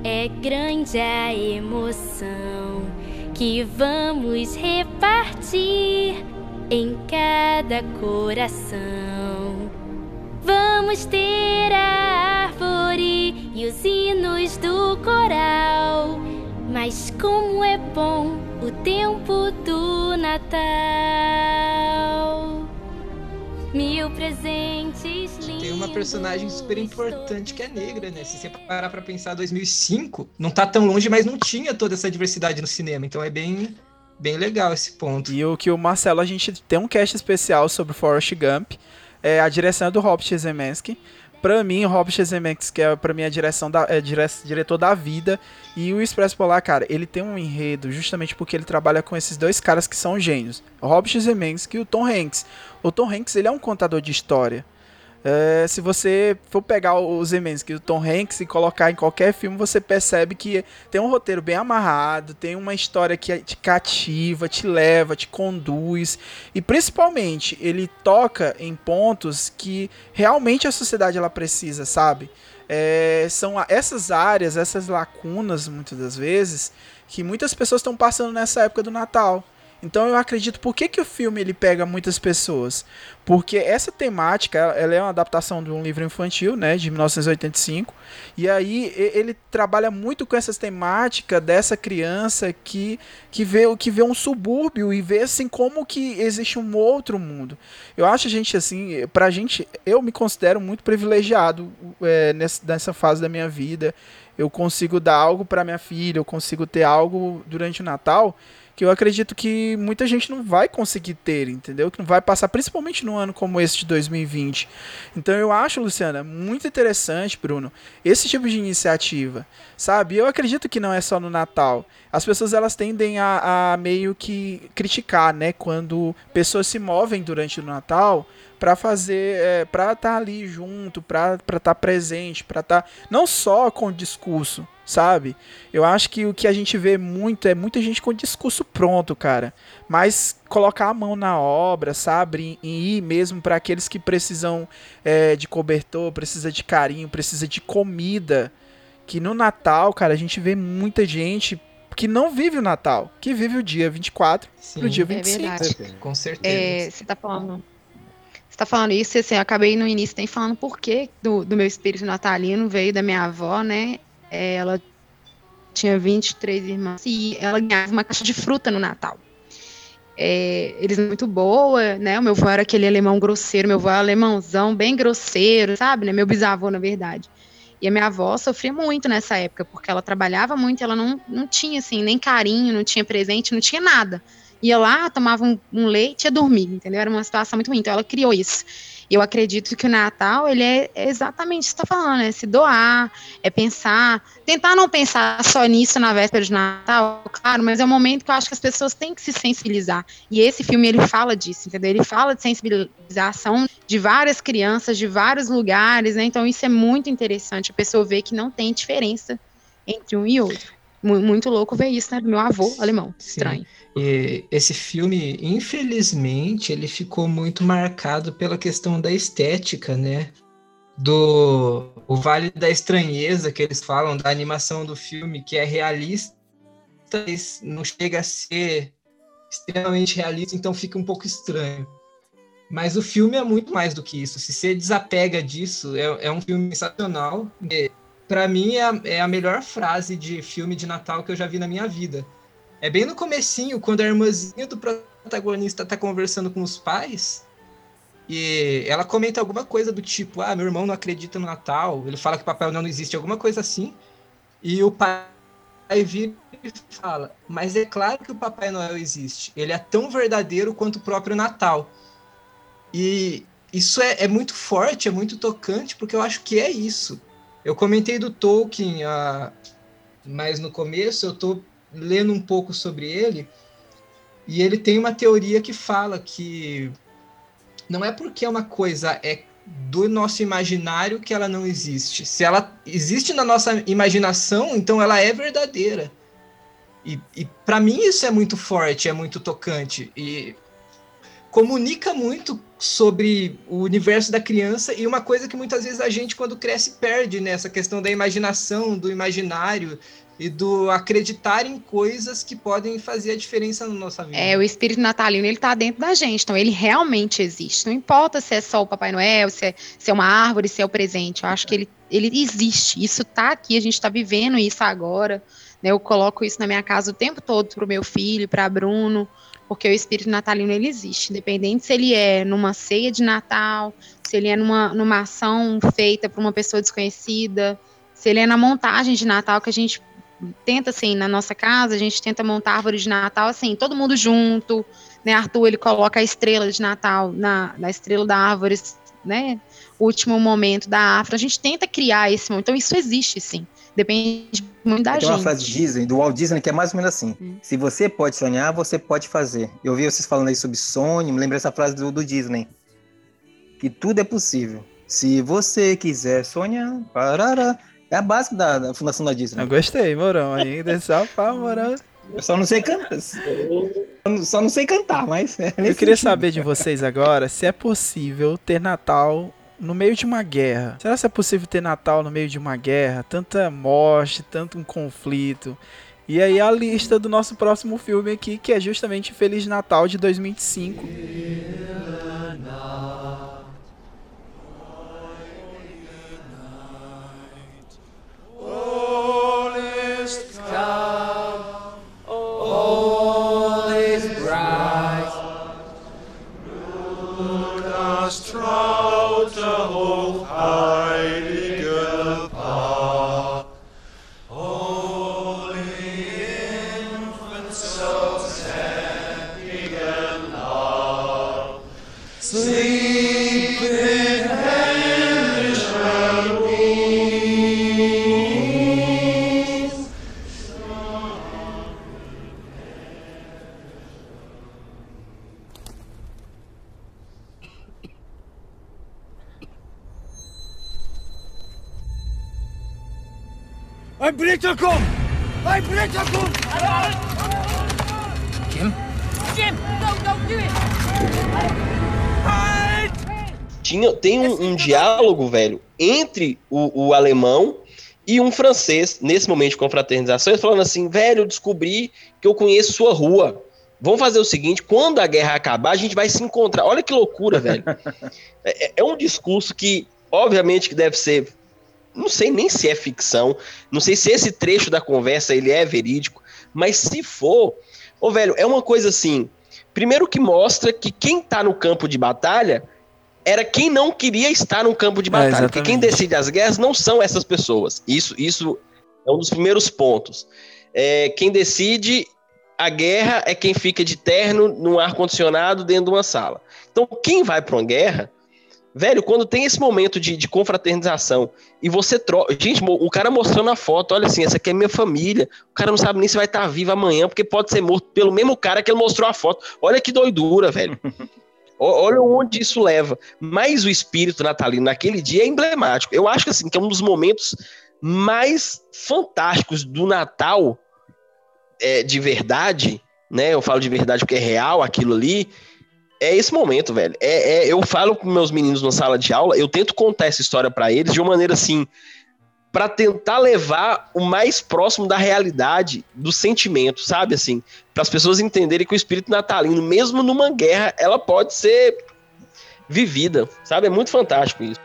é grande a emoção que vamos repartir em cada coração. Vamos ter a árvore e os hinos do coral. Mas como é bom o tempo do Natal. Mil presentes lindos. Tem uma personagem super importante que é negra, né? Se você parar pra pensar, 2005 não tá tão longe, mas não tinha toda essa diversidade no cinema. Então é bem, bem legal esse ponto. E o que o Marcelo, a gente tem um cast especial sobre Forrest Gump. É, a direção é do Robert Zemeckis. Pra mim, Robert Zemeckis, que é pra mim a direção da, é, dire, diretor da vida, e o Expresso Polar, cara, ele tem um enredo justamente porque ele trabalha com esses dois caras que são gênios, Robert Zemeckis e o Tom Hanks. O Tom Hanks, ele é um contador de história. É, se você for pegar o Zemeckis, o Tom Hanks e colocar em qualquer filme, você percebe que tem um roteiro bem amarrado, tem uma história que te cativa, te leva, te conduz e principalmente ele toca em pontos que realmente a sociedade ela precisa, sabe? É, são essas áreas, essas lacunas, muitas das vezes, que muitas pessoas estão passando nessa época do Natal. Então eu acredito por que, que o filme ele pega muitas pessoas, porque essa temática ela é uma adaptação de um livro infantil, né, de 1985, e aí ele trabalha muito com essas temáticas dessa criança que que vê que vê um subúrbio e vê assim como que existe um outro mundo. Eu acho a gente assim, pra gente, eu me considero muito privilegiado é, nessa, nessa fase da minha vida. Eu consigo dar algo para minha filha, eu consigo ter algo durante o Natal que eu acredito que muita gente não vai conseguir ter, entendeu? Que não vai passar, principalmente num ano como esse de 2020. Então eu acho, Luciana, muito interessante, Bruno, esse tipo de iniciativa, sabe? Eu acredito que não é só no Natal. As pessoas elas tendem a, a meio que criticar, né? Quando pessoas se movem durante o Natal para fazer, é, para estar tá ali junto, para estar tá presente, para estar tá, não só com o discurso, sabe? Eu acho que o que a gente vê muito é muita gente com discurso pronto, cara. Mas colocar a mão na obra, sabe? E ir mesmo para aqueles que precisam é, de cobertor, precisa de carinho, precisa de comida. Que no Natal, cara, a gente vê muita gente que não vive o Natal, que vive o dia 24 Sim, pro dia 25. É verdade. Com certeza. É, você tá falando você tá falando isso, assim, eu acabei no início nem falando por que do, do meu espírito natalino veio da minha avó, né? É, ela tinha 23 irmãs e ela ganhava uma caixa de fruta no Natal. É, eles muito boa, né? O meu avô era aquele alemão grosseiro, meu avô era alemãozão, bem grosseiro, sabe? Né? Meu bisavô, na verdade. E a minha avó sofria muito nessa época, porque ela trabalhava muito, ela não, não tinha, assim, nem carinho, não tinha presente, não tinha nada. Ia lá, tomava um, um leite e ia dormir, entendeu? Era uma situação muito ruim. Então ela criou isso. Eu acredito que o Natal, ele é exatamente isso que está falando, é se doar, é pensar, tentar não pensar só nisso na véspera de Natal, claro, mas é um momento que eu acho que as pessoas têm que se sensibilizar. E esse filme, ele fala disso, entendeu? Ele fala de sensibilização de várias crianças, de vários lugares, né? Então isso é muito interessante, a pessoa ver que não tem diferença entre um e outro. Muito louco ver isso, né? Do meu avô alemão. Estranho. Sim. E esse filme, infelizmente, ele ficou muito marcado pela questão da estética, né? Do o Vale da Estranheza que eles falam da animação do filme, que é realista, não chega a ser extremamente realista, então fica um pouco estranho. Mas o filme é muito mais do que isso. Se você desapega disso, é, é um filme sensacional. Para mim, é a, é a melhor frase de filme de Natal que eu já vi na minha vida é bem no comecinho, quando a irmãzinha do protagonista tá conversando com os pais, e ela comenta alguma coisa do tipo, ah, meu irmão não acredita no Natal, ele fala que Papai Noel não existe, alguma coisa assim, e o pai vira e fala, mas é claro que o Papai Noel existe, ele é tão verdadeiro quanto o próprio Natal. E isso é, é muito forte, é muito tocante, porque eu acho que é isso. Eu comentei do Tolkien, uh, mas no começo eu tô lendo um pouco sobre ele, e ele tem uma teoria que fala que não é porque uma coisa é do nosso imaginário que ela não existe. Se ela existe na nossa imaginação, então ela é verdadeira. E, e para mim isso é muito forte, é muito tocante. E comunica muito sobre o universo da criança e uma coisa que muitas vezes a gente, quando cresce, perde nessa né? questão da imaginação, do imaginário, e do acreditar em coisas que podem fazer a diferença na nossa vida. É, o espírito natalino, ele tá dentro da gente, então ele realmente existe. Não importa se é só o Papai Noel, se é, se é uma árvore, se é o presente. Eu acho que ele, ele existe. Isso tá aqui, a gente tá vivendo isso agora. Né? Eu coloco isso na minha casa o tempo todo pro meu filho, para Bruno, porque o espírito natalino ele existe, independente se ele é numa ceia de Natal, se ele é numa, numa ação feita por uma pessoa desconhecida, se ele é na montagem de Natal que a gente tenta, assim, na nossa casa, a gente tenta montar árvore de Natal, assim, todo mundo junto, né? Arthur, ele coloca a estrela de Natal na, na estrela da árvore, né, último momento da Afro. A gente tenta criar esse momento. Então, isso existe, sim. Depende muito da Tem gente. uma frase de Disney, do Walt Disney, que é mais ou menos assim: Se você pode sonhar, você pode fazer. Eu ouvi vocês falando aí sobre sonho, me lembrei essa frase do, do Disney: que tudo é possível. Se você quiser sonhar, parará. É a base da, da fundação da Disney. Eu gostei, Morão. Ainda só pra <laughs> Morão. Eu só não sei cantar. Só não sei cantar, mas. é Eu queria sentido. saber de vocês agora se é possível ter Natal no meio de uma guerra. Será que é possível ter Natal no meio de uma guerra? Tanta morte, tanto um conflito. E aí a lista do nosso próximo filme aqui, que é justamente Feliz Natal de 2005. Um, diálogo, velho, entre o, o alemão e um francês, nesse momento de confraternização, falando assim, velho, descobri que eu conheço sua rua. Vamos fazer o seguinte, quando a guerra acabar, a gente vai se encontrar. Olha que loucura, velho. <laughs> É, é um discurso que, obviamente, que deve ser não sei nem se é ficção, não sei se esse trecho da conversa ele é verídico, mas se for, ô velho, é uma coisa assim, primeiro que mostra que quem tá no campo de batalha era quem não queria estar no campo de batalha, porque quem decide as guerras não são essas pessoas. Isso, isso é um dos primeiros pontos. É, quem decide a guerra é quem fica de terno num ar condicionado dentro de uma sala. Então, quem vai para uma guerra Velho, quando tem esse momento de, de confraternização e você troca. Gente, o cara mostrando a foto, olha assim, essa aqui é minha família. O cara não sabe nem se vai estar vivo amanhã, porque pode ser morto pelo mesmo cara que ele mostrou a foto. Olha que doidura, velho. <laughs> Olha onde isso leva. Mas o espírito natalino naquele dia é emblemático. Eu acho que assim, que é um dos momentos mais fantásticos do Natal é, de verdade, né? Eu falo de verdade porque é real aquilo ali. É esse momento, velho. É, é- eu falo com meus meninos na sala de aula, eu tento contar essa história pra eles de uma maneira assim, pra tentar levar o mais próximo da realidade do sentimento, sabe assim, para as pessoas entenderem que o espírito natalino, mesmo numa guerra, ela pode ser vivida, sabe? É muito fantástico isso.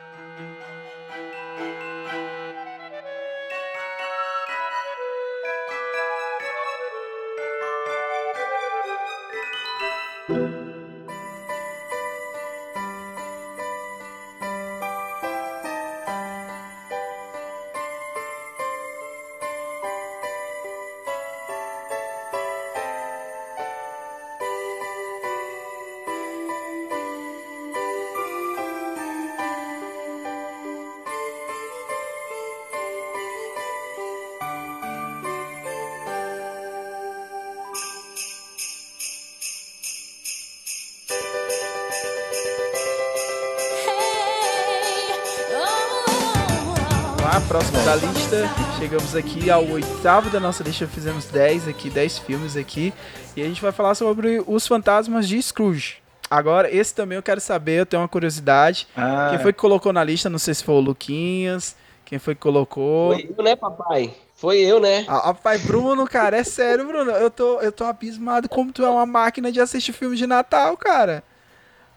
Próximo da lista, chegamos aqui ao oitavo da nossa lista, fizemos 10 aqui, 10 filmes aqui, e a gente vai falar sobre os fantasmas de Scrooge. Agora, esse também eu quero saber, eu tenho uma curiosidade. Ah. Quem foi que colocou na lista? Não sei se foi o Luquinhas, quem foi que colocou. Foi eu, né, papai? Foi eu, né? Ah, Rapaz, Bruno, cara, é sério, Bruno. Eu tô, eu tô abismado como tu é uma máquina de assistir filmes de Natal, cara.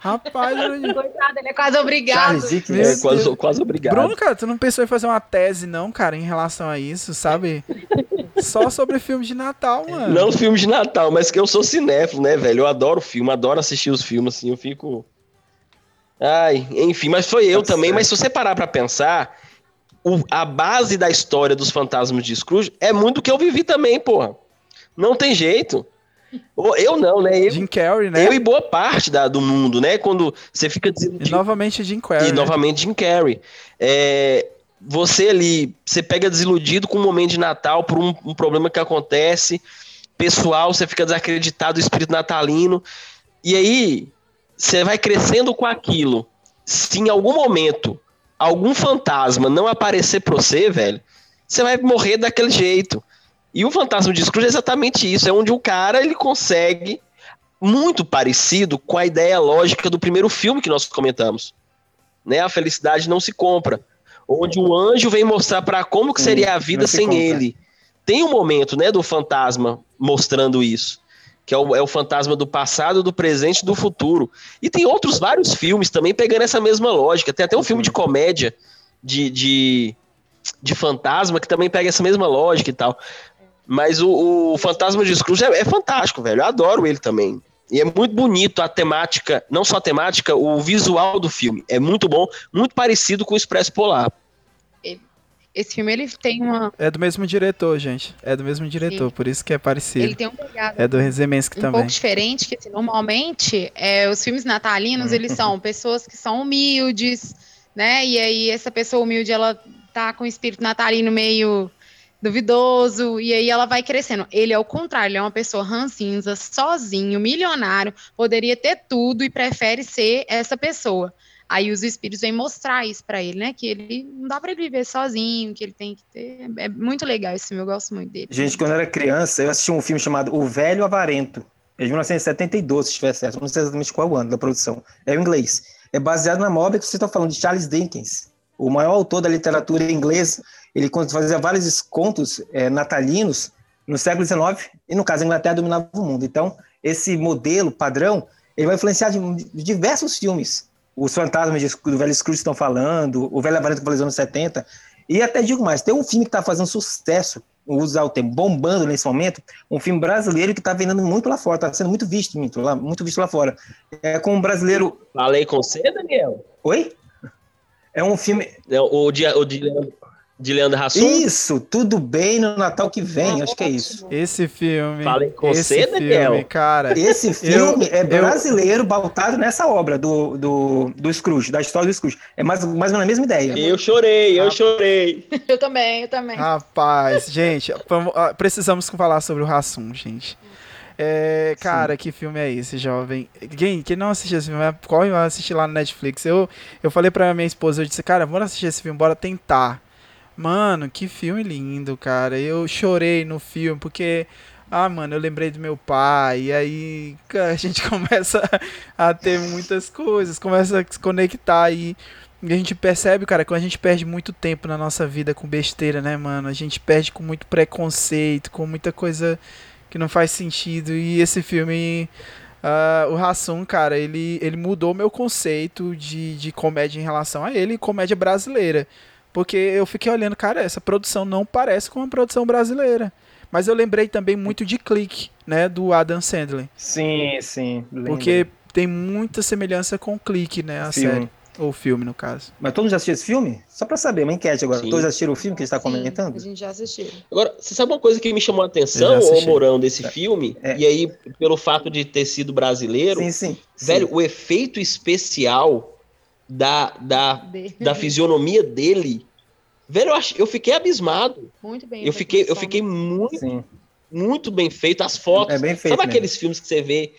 Rapaz, Bruno. Coitado, ele é quase obrigado. É, quase, quase obrigado. Bruno, cara, tu não pensou em fazer uma tese, não, cara, em relação a isso, sabe? Só sobre filmes de Natal, mano. Não filme de Natal, mas que eu sou cinéfilo, né, velho? Eu adoro filme, adoro assistir os filmes, assim, eu fico. Ai, enfim, mas foi eu também. Mas se você parar pra pensar, o- a base da história dos fantasmas de Scrooge é muito do que eu vivi também, porra. Não tem jeito. Eu não, né? Eu, Jim Carrey, né? eu e boa parte da- do mundo, né? Quando você fica desiludido. E novamente Jim Carrey. E né? novamente Jim Carrey. É, você ali, você pega desiludido com o momento de Natal por um, um problema que acontece, pessoal, você fica desacreditado do espírito natalino. E aí, você vai crescendo com aquilo. Se em algum momento algum fantasma não aparecer pra você, velho, você vai morrer daquele jeito. E o fantasma de Scrooge é exatamente isso, é onde o cara ele consegue muito parecido com a ideia lógica do primeiro filme que nós comentamos. Né? A felicidade não se compra. Onde um anjo vem mostrar para como que seria a vida se sem compra. ele. Tem um momento, né, do fantasma mostrando isso, que é o, é o fantasma do passado, do presente e do futuro. E tem outros vários filmes também pegando essa mesma lógica. Tem até um filme de comédia de, de, de fantasma que também pega essa mesma lógica e tal. Mas o, o Fantasma de Scrooge é, é fantástico, velho. Eu adoro ele também. E é muito bonito a temática, não só a temática, o visual do filme. É muito bom, muito parecido com o Expresso Polar. Esse filme ele tem uma. É do mesmo diretor, gente. É do mesmo diretor, por isso que é parecido. Ele tem uma pegada É do Rezemensky um também. pouco diferente, que assim, normalmente é, os filmes natalinos, eles <laughs> são pessoas que são humildes, né? E aí essa pessoa humilde, ela tá com o espírito natalino meio duvidoso, e aí ela vai crescendo. Ele é o contrário, ele é uma pessoa rancinza, sozinho, milionário, poderia ter tudo e prefere ser essa pessoa. Aí os espíritos vêm mostrar isso pra ele, né? Que ele não dá pra ele viver sozinho, que ele tem que ter. É muito legal esse filme, eu gosto muito dele. Gente, quando eu era criança, eu assisti um filme chamado O Velho Avarento. É de 1972, se estiver certo. Não sei exatamente qual o ano da produção. É em inglês. É baseado na obra que vocês estão falando, de Charles Dickens. O maior autor da literatura inglesa. Ele fazia vários contos é, natalinos no século XIX. E, no caso, a Inglaterra dominava o mundo. Então, esse modelo padrão, ele vai influenciar diversos filmes. Os fantasmas de, do Velho Scrooge estão falando, o Velho Avarento que falou nos anos 70. E até digo mais, tem um filme que está fazendo sucesso, vou usar o termo, bombando nesse momento, um filme brasileiro que está vendendo muito lá fora, está sendo muito visto, muito, lá, muito visto lá fora. É com um brasileiro. Falei com você, Daniel? Oi? É um filme. É, o de, o de, Leandro- de Leandro Hassum? Isso, tudo bem no Natal que vem, acho que é isso. Esse filme. Falei com esse você, Daniel? filme, cara. Esse filme eu- é eu- brasileiro, pautado nessa obra do, do, do Scrooge, da história do Scrooge. É mais, mais ou menos a mesma ideia. Eu chorei, eu chorei. <laughs> Eu também, eu também. Rapaz, gente, precisamos falar sobre o Rassum, gente. É, cara, que filme é esse, jovem? Quem, quem não assistiu esse filme, corre lá assistir lá no Netflix. Eu, eu falei pra minha esposa, eu disse, cara, bora assistir esse filme, bora tentar. Mano, que filme lindo, cara. Eu chorei no filme porque, ah, mano, eu lembrei do meu pai. E aí <laughs> a gente começa a ter muitas coisas, começa a se conectar aí. E a gente percebe, cara, que a gente perde muito tempo na nossa vida com besteira, né, mano? A gente perde com muito preconceito, com muita coisa que não faz sentido. E esse filme, ah, o Rassum, cara, ele, ele mudou meu conceito de, de comédia em relação a ele e comédia brasileira. Porque eu fiquei olhando, cara, essa produção não parece com uma produção brasileira. Mas eu lembrei também muito de Clique, né, do Adam Sandler. Sim, sim. lembro. Porque tem muita semelhança com Clique, né, a série. Ou filme, no caso. Mas todo mundo já assistiu esse filme? Só pra saber, uma enquete agora. Sim. Todos já assistiram o filme que a gente tá A comentando? gente já assistiu. Agora, você sabe uma coisa que me chamou a atenção, ô. Mourão, desse filme? E aí, pelo fato de ter sido brasileiro, Sim, sim. velho, o efeito especial da, da, Dele. da fisionomia dele, velho, eu, ach- eu fiquei abismado. Muito bem. Eu fiquei, eu fiquei muito, muito bem feito. As fotos. É bem feito Sabe mesmo. aqueles filmes que você vê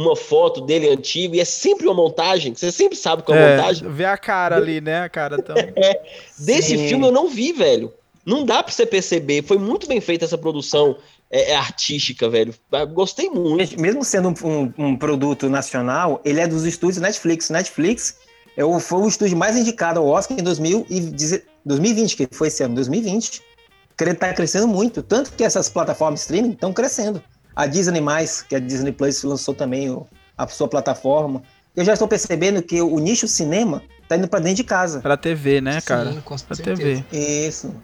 uma foto dele antigo e é sempre uma montagem? Você sempre sabe qual é a É, montagem. vê a cara ali, né, a cara tão... <laughs> Desse Sim. filme eu não vi, velho. Não dá pra você perceber. Foi muito bem feita essa produção é, é, artística, velho. Ah, Gostei muito. Mesmo sendo um, um- um produto nacional, ele é dos estúdios Netflix. Netflix é o, foi o estúdio mais indicado ao Oscar em 2010 2020, que foi esse ano, 2020. Que ele tá crescendo muito. Tanto que essas plataformas de streaming estão crescendo. A Disney+, que a Disney Plus lançou também o- a sua plataforma. Eu já estou percebendo que o nicho cinema tá indo para dentro de casa. Pra TV, né, cara? Sim, com pra certeza. TV. Isso.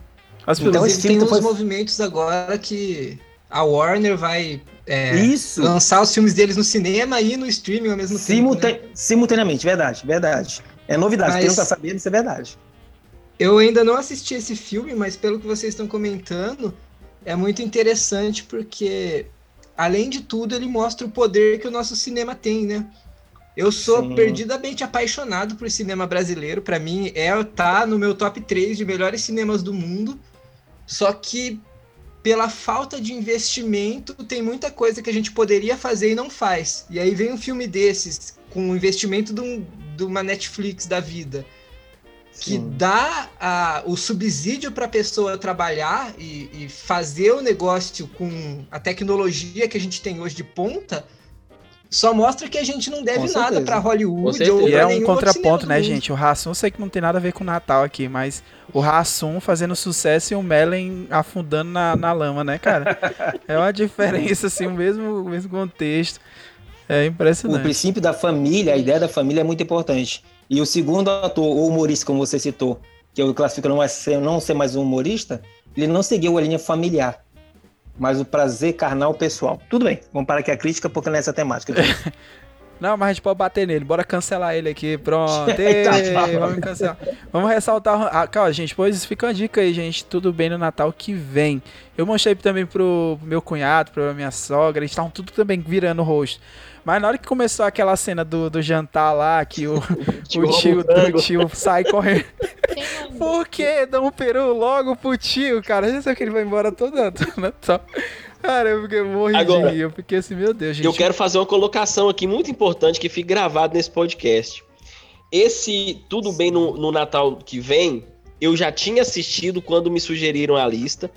As Então, esse tem uns foi- movimentos agora que a Warner vai é, Isso. lançar os filmes deles no cinema e no streaming ao mesmo Simulta- tempo. né? Simultaneamente, verdade, verdade. É novidade, Mas- quem não tá sabendo, isso é verdade. Eu ainda não assisti esse filme, mas pelo que vocês estão comentando, é muito interessante porque além de tudo, ele mostra o poder que o nosso cinema tem, né? Eu sou Sim. perdidamente apaixonado por cinema brasileiro. Pra mim, é tá no meu top 3 de melhores cinemas do mundo. Só que pela falta de investimento, tem muita coisa que a gente poderia fazer e não faz. E aí vem um filme desses, com o investimento de, um- de uma Netflix da vida, que dá a- o subsídio para a pessoa trabalhar e, e fazer o negócio com a tecnologia que a gente tem hoje de ponta, só mostra que a gente não deve nada para Hollywood ou E é um contraponto, né, gente? O Rassum, sei que não tem nada a ver com o Natal aqui, mas o Rassum fazendo sucesso e o Mellen afundando na, na lama, né, cara? <laughs> É uma diferença, assim, o mesmo, o mesmo contexto. É O impressionante. princípio da família, a ideia da família é muito importante. E o segundo ator, ou humorista, como você citou, que eu classifico não, é ser, não ser mais um humorista, ele não seguiu a linha familiar, mas o prazer carnal pessoal. Tudo bem, vamos parar aqui a crítica, porque não é essa temática. <laughs> Não, mas a gente pode bater nele. Bora cancelar ele aqui. Pronto. Tá <laughs> Ei, vamos cancelar. Vamos ressaltar. Ah, calma, gente. Pois fica uma dica aí, gente. Tudo bem no Natal que vem. Eu mostrei também pro meu cunhado, pra minha sogra. Eles estavam tudo também virando o rosto. Mas na hora que começou aquela cena do, do jantar lá, que o, <laughs> o tio, tio sai correndo. Por que dá um peru logo pro tio, cara? Já sabe que ele vai embora todo <laughs> Natal. Cara, eu fiquei morri Agora, de rir. Eu fiquei assim, meu Deus, gente. Eu quero fazer uma colocação aqui muito importante que fique gravado nesse podcast. Esse Tudo Bem no, no Natal que vem, eu já tinha assistido quando me sugeriram a lista.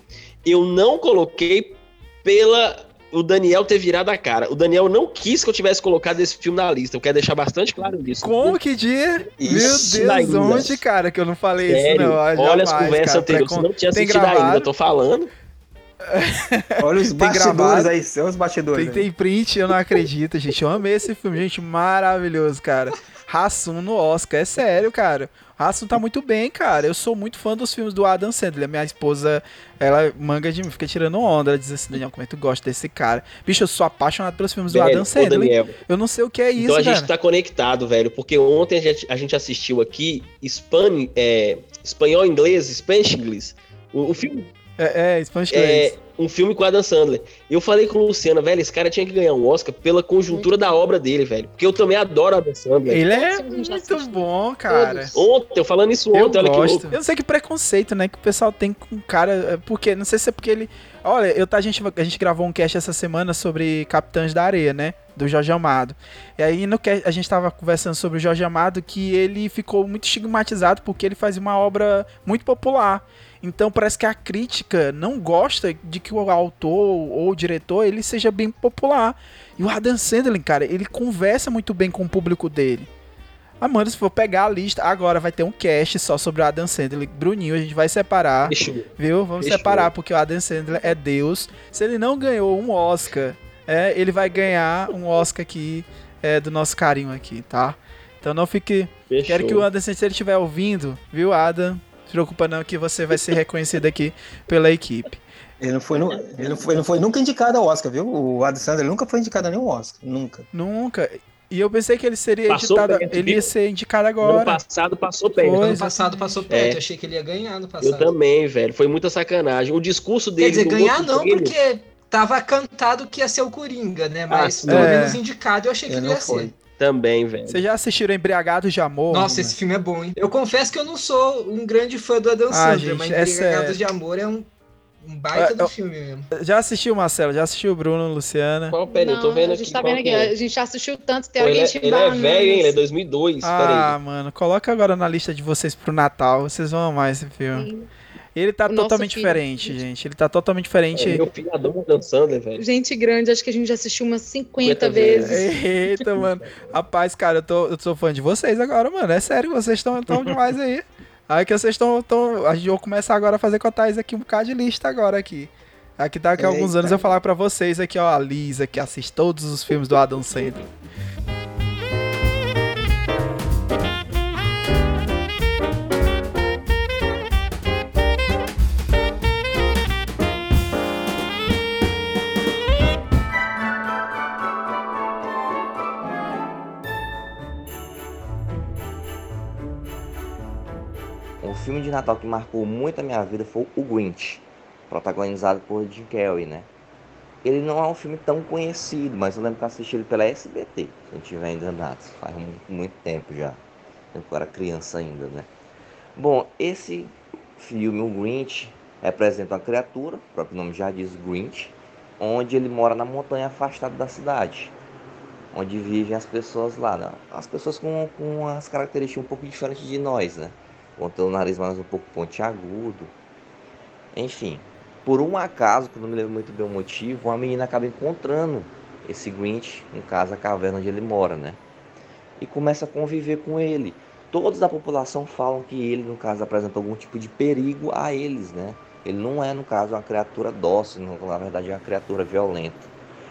Eu não coloquei pela o Daniel ter virado a cara. O Daniel não quis que eu tivesse colocado esse filme na lista. Eu quero deixar bastante claro isso. Como que dia? Isso Meu Deus, ainda. onde, cara, que eu não falei isso, Sério? não. Ah, Olha as jamais, conversas cara. anteriores. Você não tinha Tem assistido gravado? ainda, eu tô falando. <laughs> Olha os Tem bastidores gravado? aí, são os bastidores. Tem, tem print, eu não acredito, <laughs> gente. Eu amei esse filme, gente. Maravilhoso, cara. Rassum no Oscar, é sério, cara. Rassum tá muito bem, cara. Eu sou muito fã dos filmes do Adam Sandler. Minha esposa, ela manga de mim, fica tirando onda. Ela diz assim, Daniel, como é que tu gosta desse cara? Bicho, eu sou apaixonado pelos filmes do Velho, Adam ô, Sandler. Daniel. Eu não sei o que é isso, então a gente cara. tá conectado, velho, porque ontem a gente, a gente assistiu aqui Espan, é, espanhol inglês, Spanish English. O, o filme É, é Spanish é Inglês. Um filme com a Adam Sandler. Eu falei com o Luciano, velho, esse cara tinha que ganhar um Oscar pela conjuntura da obra dele, velho. Porque eu também adoro a Adam Sandler. Ele é muito bom, cara. Ontem, eu falando isso Eu ontem, olha que gosto. louco. Eu não sei que preconceito, né, que o pessoal tem com o cara, é, porque não sei se é porque ele, olha, eu tá a gente a gente gravou um cast essa semana sobre Capitães da Areia, né, do Jorge Amado. E aí no cast, a gente tava conversando sobre o Jorge Amado que ele ficou muito estigmatizado porque ele fazia uma obra muito popular. Então parece que a crítica não gosta de que o autor ou o diretor ele seja bem popular. E o Adam Sandler, cara, ele conversa muito bem com o público dele. Ah, mano, se for pegar a lista, agora vai ter um cast só sobre o Adam Sandler. Bruninho, a gente vai separar. Fechou. Viu? Vamos Fechou. separar, porque o Adam Sandler é Deus. Se ele não ganhou um Oscar, é, ele vai ganhar um Oscar aqui é, do nosso carinho aqui, tá? Então não fique. Fechou. Quero que o Adam Sandler, estiver ouvindo, viu, Adam? Se preocupa não que você vai ser reconhecido aqui pela equipe. Ele não, foi, ele, não foi, ele não foi nunca indicado ao Oscar, viu? O Adam Sandler nunca foi indicado a nenhum Oscar. Nunca. Nunca. E eu pensei que ele seria Passou editado. perto, Ele ia ser indicado Ano agora. passado passou perto. Foi, Ano passado passou perto, É. eu achei que ele ia ganhar no passado. Eu também, velho. Foi muita sacanagem. O discurso dele. Quer dizer, no ganhar não, porque tava cantado que ia ser o Coringa, né? Mas sim. pelo É. menos indicado eu achei que Ele ele ia foi. ser. Também, velho. Vocês já assistiram Embriagados de Amor? Nossa, mano? esse filme é bom, hein? Eu confesso que eu não sou um grande fã do Adam Ah, Sandler, gente, mas é Embriagados sério. de Amor é um, um baita É, do eu- filme mesmo. Já assistiu, Marcelo? Já assistiu o Bruno, Luciana? Qual, pera, eu tô vendo a aqui. gente tá qual vendo aqui, é. a gente já assistiu tanto, tem Pô, alguém ele, te é, ele é velho, hein? Ele é 2002. Ah, mano, coloca agora na lista de vocês pro Natal. Vocês vão amar esse filme. Ele tá totalmente filho. diferente, gente. Ele tá totalmente diferente. É, meu filho adora Dan Sandler, velho. Gente grande, acho que a gente já assistiu umas 50 50 vezes. vezes. Eita, mano. Rapaz, cara, eu, tô, eu sou fã de vocês agora, mano. É sério, vocês estão tão demais aí. Aí que vocês estão. Tão, a gente vai começar agora a fazer com a Thaís aqui um bocado de lista agora aqui. Aqui daqui a alguns Eita. anos eu falar pra vocês aqui, ó, a Lisa, que assiste todos os filmes do Adam Sandler. Filme de Natal que marcou muito a minha vida foi o Grinch, protagonizado por Jim Carrey, né? ele não é um filme tão conhecido, mas eu lembro que eu assisti ele pela SBT, se não estiver enganado, faz muito, muito tempo já. Eu era criança ainda, né? Bom, esse filme, o Grinch, representa uma criatura, o próprio nome já diz Grinch, onde ele mora na montanha afastado da cidade, onde vivem as pessoas lá, né? as pessoas com, com as características um pouco diferentes de nós, né? Com o nariz mais um pouco pontiagudo, enfim. Por um acaso, que não me lembro muito bem o motivo, uma menina acaba encontrando esse Grinch, no caso a caverna onde ele mora, né? E começa a conviver com ele. Todos da população falam que ele, no caso, apresenta algum tipo de perigo a eles, né? Ele não é, no caso, uma criatura dócil, na verdade é uma criatura violenta.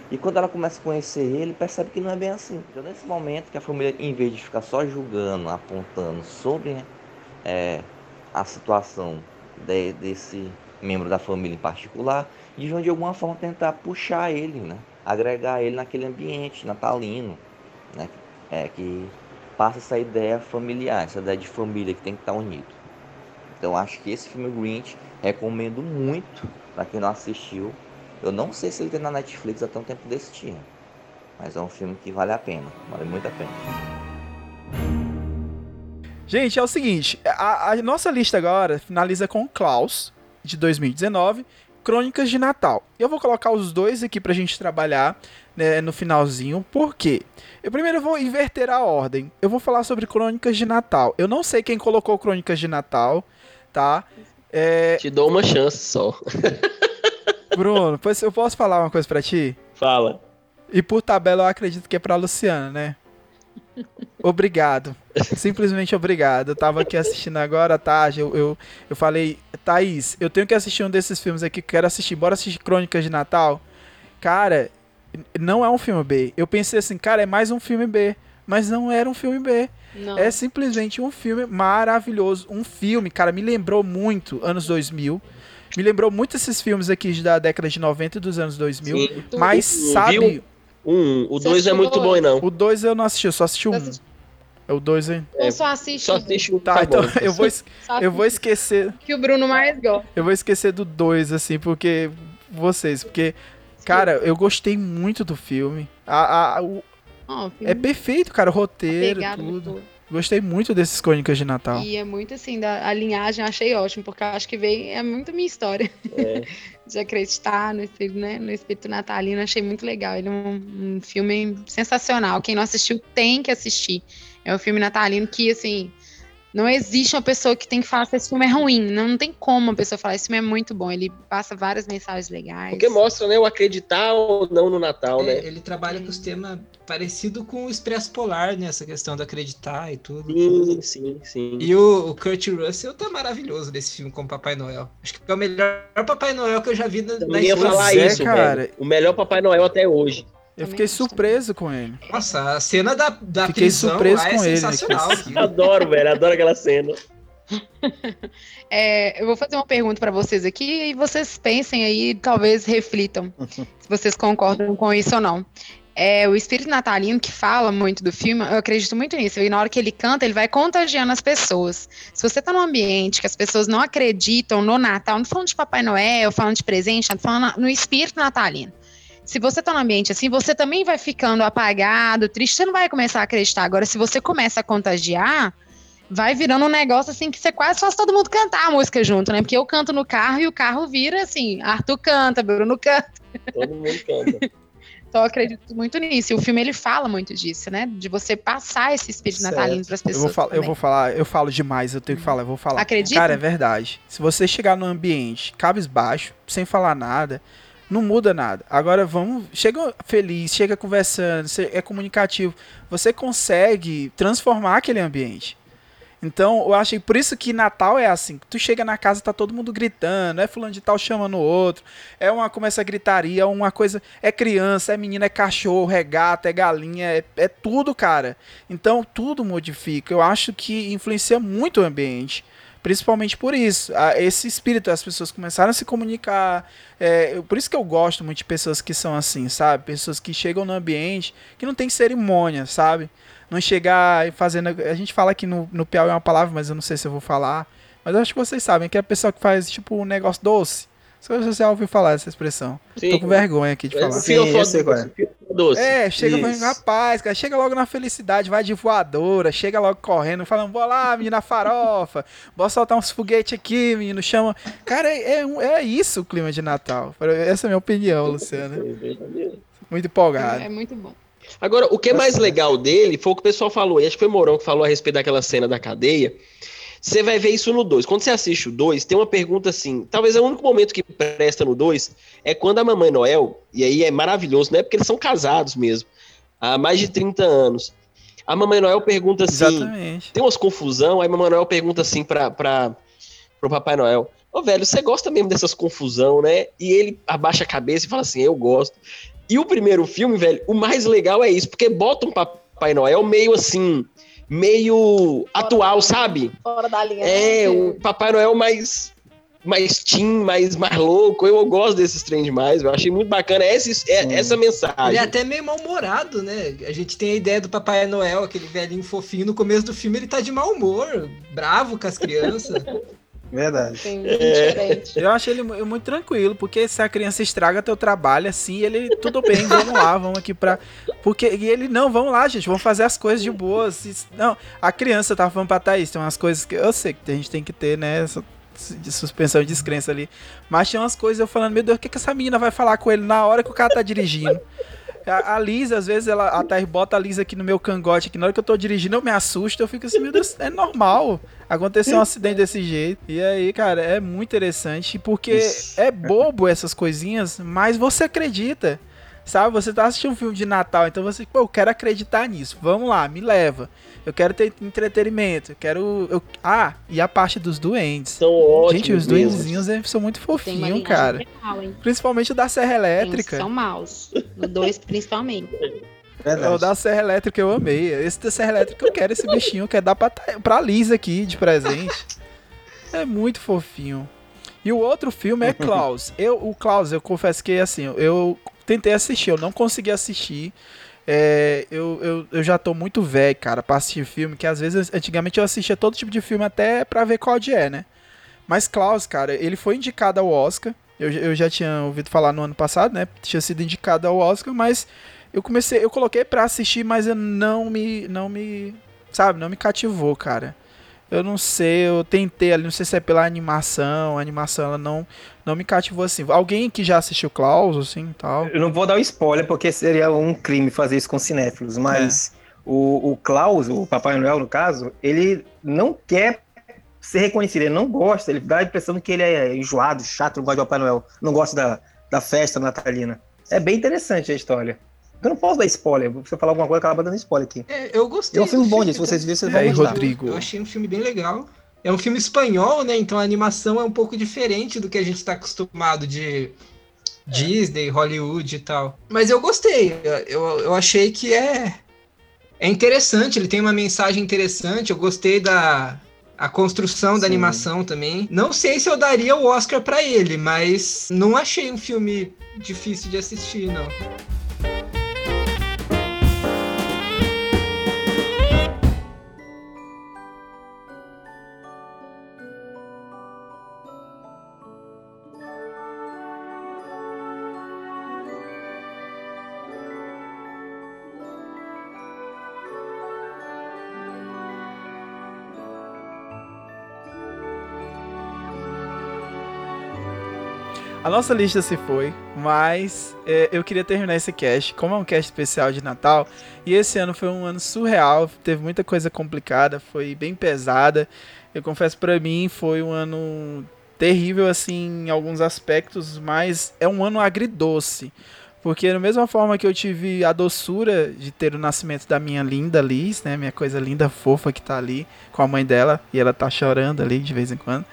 E quando ela começa a conhecer ele, percebe que não é bem assim. Então, nesse momento que a família, em vez de ficar só julgando, apontando sobre é, a situação de, desse membro da família em particular, deviam de alguma forma tentar puxar ele, né? agregar ele naquele ambiente natalino, né? é, que passa essa ideia familiar, essa ideia de família que tem que estar unido. Então acho que esse filme Grinch recomendo muito para quem não assistiu. Eu não sei se ele tem na Netflix até um tempo desse tinha, mas é um filme que vale a pena, vale muito a pena. Gente, é o seguinte, a, a nossa lista agora finaliza com Klaus, de 2019, Crônicas de Natal. Eu vou colocar os dois aqui pra gente trabalhar né, no finalzinho, por quê? Eu primeiro vou inverter a ordem. Eu vou falar sobre Crônicas de Natal. Eu não sei quem colocou Crônicas de Natal, tá? É... Te dou uma chance só. <laughs> Bruno, eu posso falar uma coisa pra ti? Fala. E por tabela eu acredito que é pra Luciana, né? Obrigado. Simplesmente obrigado. Eu tava aqui assistindo agora à tarde. Eu, eu, eu falei, Thaís, eu tenho que assistir um desses filmes aqui que quero assistir. Bora assistir Crônicas de Natal? Cara, não é um filme B. Eu pensei assim, cara, é mais um filme B. Mas não era um filme B. Não. É simplesmente um filme maravilhoso. Um filme, cara, me lembrou muito anos 2000. Me lembrou muito esses filmes aqui da década de 90 e dos anos 2000. Sim. Mas sabe. viu? Um, o 2 é muito bom, não. O 2 eu não assisti, eu só assisti o 1. Um. É o 2, hein? Ou só assiste Só assiste um, Tá, tá então bom. <laughs> eu vou, eu vou esquecer. que o Bruno mais gosta. Eu vou esquecer do 2, assim, porque. Vocês, porque. Cara, eu gostei muito do filme. A, a- o- Ó, o filme é perfeito, cara, o roteiro, pegado tudo. Gostei muito desses Crônicas de Natal. E é muito assim, da, a linhagem eu achei ótimo, porque eu acho que veio, é muito minha história. É. <laughs> De acreditar no espírito, né, no espírito natalino, achei muito legal. Ele é um, um filme sensacional. Quem não assistiu tem que assistir. É um filme natalino que, assim, não existe uma pessoa que tem que falar que esse filme é ruim. Não, não tem como uma pessoa falar, esse filme é muito bom. Ele passa várias mensagens legais. Porque mostra, né, o acreditar ou não no Natal, É, né? ele trabalha com os temas parecido com o Expresso Polar, né? Essa questão do acreditar e tudo. Sim, sim, sim. E o, o Kurt Russell tá maravilhoso nesse filme como Papai Noel. Acho que é o melhor Papai Noel que eu já vi na, na Também ia história. falar é, isso, cara. velho. O melhor Papai Noel até hoje. Eu fiquei surpreso com ele. Nossa, a cena da, da Fiquei prisão surpreso lá é com ele, sensacional. <laughs> Adoro, velho. Adoro aquela cena. <laughs> É, eu vou fazer uma pergunta para vocês aqui e vocês pensem aí, talvez reflitam <laughs> se vocês concordam com isso ou não. É, o espírito natalino que fala muito do filme, eu acredito muito nisso. E na hora que ele canta, ele vai contagiando as pessoas. Se você tá num ambiente que as pessoas não acreditam no Natal, não falando de Papai Noel, falando de presente, falando no espírito natalino. Se você tá num ambiente assim, você também vai ficando apagado, triste, você não vai começar a acreditar. Agora, se você começa a contagiar, vai virando um negócio assim que você quase faz todo mundo cantar a música junto, né? Porque eu canto no carro e o carro vira assim, Arthur canta, Bruno <laughs> canta. Todo mundo canta. Então eu acredito muito nisso. E o filme ele fala muito disso, né? De você passar esse espírito Certo. natalino para as Eu pessoas. vou, falar, eu vou falar, eu falo demais, eu tenho que falar, eu vou falar. Acredita? Cara, é verdade. Se você chegar num ambiente cabisbaixo, sem falar nada, não muda nada. Agora vamos, chega feliz, chega conversando, é comunicativo, você consegue transformar aquele ambiente. Então, eu acho que por isso que Natal é assim. Tu chega na casa, tá todo mundo gritando, é fulano de tal chamando o outro, é uma começa a gritaria, é uma coisa, é criança, é menina, é cachorro, é gato, é galinha, é, é tudo, cara. Então, tudo modifica. Eu acho que influencia muito o ambiente. Principalmente por isso, a- esse espírito, as pessoas começaram a se comunicar. é, por isso que eu gosto muito de pessoas que são assim, sabe? Pessoas que chegam no ambiente que não tem cerimônia, sabe? Não chegar fazendo. A gente fala aqui no, no Piauí é uma palavra, mas eu não sei se eu vou falar. Mas eu acho que vocês sabem que é a pessoa que faz tipo um negócio doce, você já ouviu falar essa expressão. Sim. Tô com vergonha aqui de É, falar. sim, eu sei qual é. Doce. É, chega falando, rapaz, cara, chega logo na felicidade, vai de voadora, chega logo correndo, falando, vou lá, menina farofa, bora soltar uns foguetes aqui, menino, chama. Cara, é, é, é isso o clima de Natal. Essa é a minha opinião, Luciana. Muito empolgado. É muito bom. Agora, o que é mais legal dele foi o que o pessoal falou, e acho que foi Mourão que falou a respeito daquela cena da cadeia. Você vai ver isso no 2. Quando você assiste o 2, tem uma pergunta assim. Talvez é o único momento que presta no 2 é quando a Mamãe Noel, e aí é maravilhoso, né? Porque eles são casados mesmo, há mais de 30 anos. A Mamãe Noel pergunta assim. Exatamente. Tem umas confusão, aí a Mamãe Noel pergunta assim pra, pra, pro Papai Noel: Ô velho, você gosta mesmo dessas confusão, né? E ele abaixa a cabeça e fala assim: Eu gosto. E o primeiro filme, velho, o mais legal é isso, porque bota um Papai Noel meio assim, meio atual, sabe? Fora da linha. É, o Papai Noel mais mais teen, mais, mais louco. Eu, eu gosto desses trem demais. Eu achei muito bacana essa, é- essa mensagem. Ele é até meio mal-humorado, né? A gente tem a ideia do Papai Noel, aquele velhinho fofinho. No começo do filme ele tá de mau humor, bravo com as crianças. <laughs> Verdade. É. Eu achei ele mu- muito tranquilo, porque se a criança estraga teu trabalho assim, ele, tudo bem, vamos lá, vamos aqui pra. Porque e ele, não, vamos lá, gente, vamos fazer as coisas de boas. Isso- Não, a criança tava falando pra Thaís, tem umas coisas que eu sei que a gente tem que ter, né? essa de suspensão de descrença ali. Mas tinha umas coisas eu falando, meu Deus, o que, que essa menina vai falar com ele na hora que o cara tá dirigindo? A, a Liz, às vezes, ela, a Thaís bota a Liz aqui no meu cangote, que na hora que eu tô dirigindo eu me assusto, eu fico assim, meu Deus, é normal acontecer um acidente desse jeito. E aí, cara, é muito interessante, porque é bobo essas coisinhas, mas você acredita. Sabe, você tá assistindo um filme de Natal, então você, pô, eu quero acreditar nisso. Vamos lá, me leva. Eu quero ter entretenimento. Eu quero. eu- Ah, e a parte dos duendes. São ótimos Gente, os mesmo. duendezinhos eles são muito fofinhos, cara. legal, hein? Principalmente o da Serra Elétrica. São maus. No 2, principalmente. O da Serra Elétrica eu amei. Esse da Serra Elétrica eu quero esse bichinho, eu quero dar pra, pra Liz aqui de presente. É muito fofinho. E o outro filme é <laughs> Klaus. Eu, o Klaus, eu confesso que assim, eu tentei assistir, eu não consegui assistir. É, eu, eu, eu já tô muito velho, cara, pra assistir filme, que às vezes, antigamente eu assistia todo tipo de filme até pra ver qual de é, né? Mas Klaus, cara, ele foi indicado ao Oscar. Eu, eu já tinha ouvido falar no ano passado, né? Tinha sido indicado ao Oscar, mas eu comecei, eu coloquei pra assistir, mas eu não me, não me, sabe, não me cativou, cara. Eu não sei, eu tentei ali, não sei se é pela animação, a animação ela não, não me cativou assim. Alguém que já assistiu Klaus, assim, tal? Eu não vou dar um spoiler, porque seria um crime fazer isso com cinéfilos, mas o, o Klaus, o Papai Noel, no caso, ele não quer ser reconhecido, ele não gosta, ele dá a impressão que ele é enjoado, chato, não gosta de Papai Noel, não gosta da, da festa natalina. É bem interessante a história. Eu não posso dar spoiler, se eu falar alguma coisa, acaba dando spoiler aqui. É, eu gostei. É um filme do bom, gente, se vocês virem, vocês vão Aí, gostar. Rodrigo. Eu achei um filme bem legal. É um filme espanhol, né? Então a animação é um pouco diferente do que a gente está acostumado de Disney, Hollywood e tal. Mas eu gostei. Eu, eu achei que é, é interessante. Ele tem uma mensagem interessante. Eu gostei da a construção da animação também. Não sei se eu daria o Oscar pra ele, mas não achei um filme difícil de assistir, não. A nossa lista se foi, mas é, eu queria terminar esse cast, como é um cast especial de Natal, e esse ano foi um ano surreal, teve muita coisa complicada, foi bem pesada. Eu confesso pra mim, foi um ano terrível assim em alguns aspectos, mas é um ano agridoce. Porque da mesma forma que eu tive a doçura de ter o nascimento da minha linda Liz, né, minha coisa linda fofa que tá ali com a mãe dela e ela tá chorando ali de vez em quando.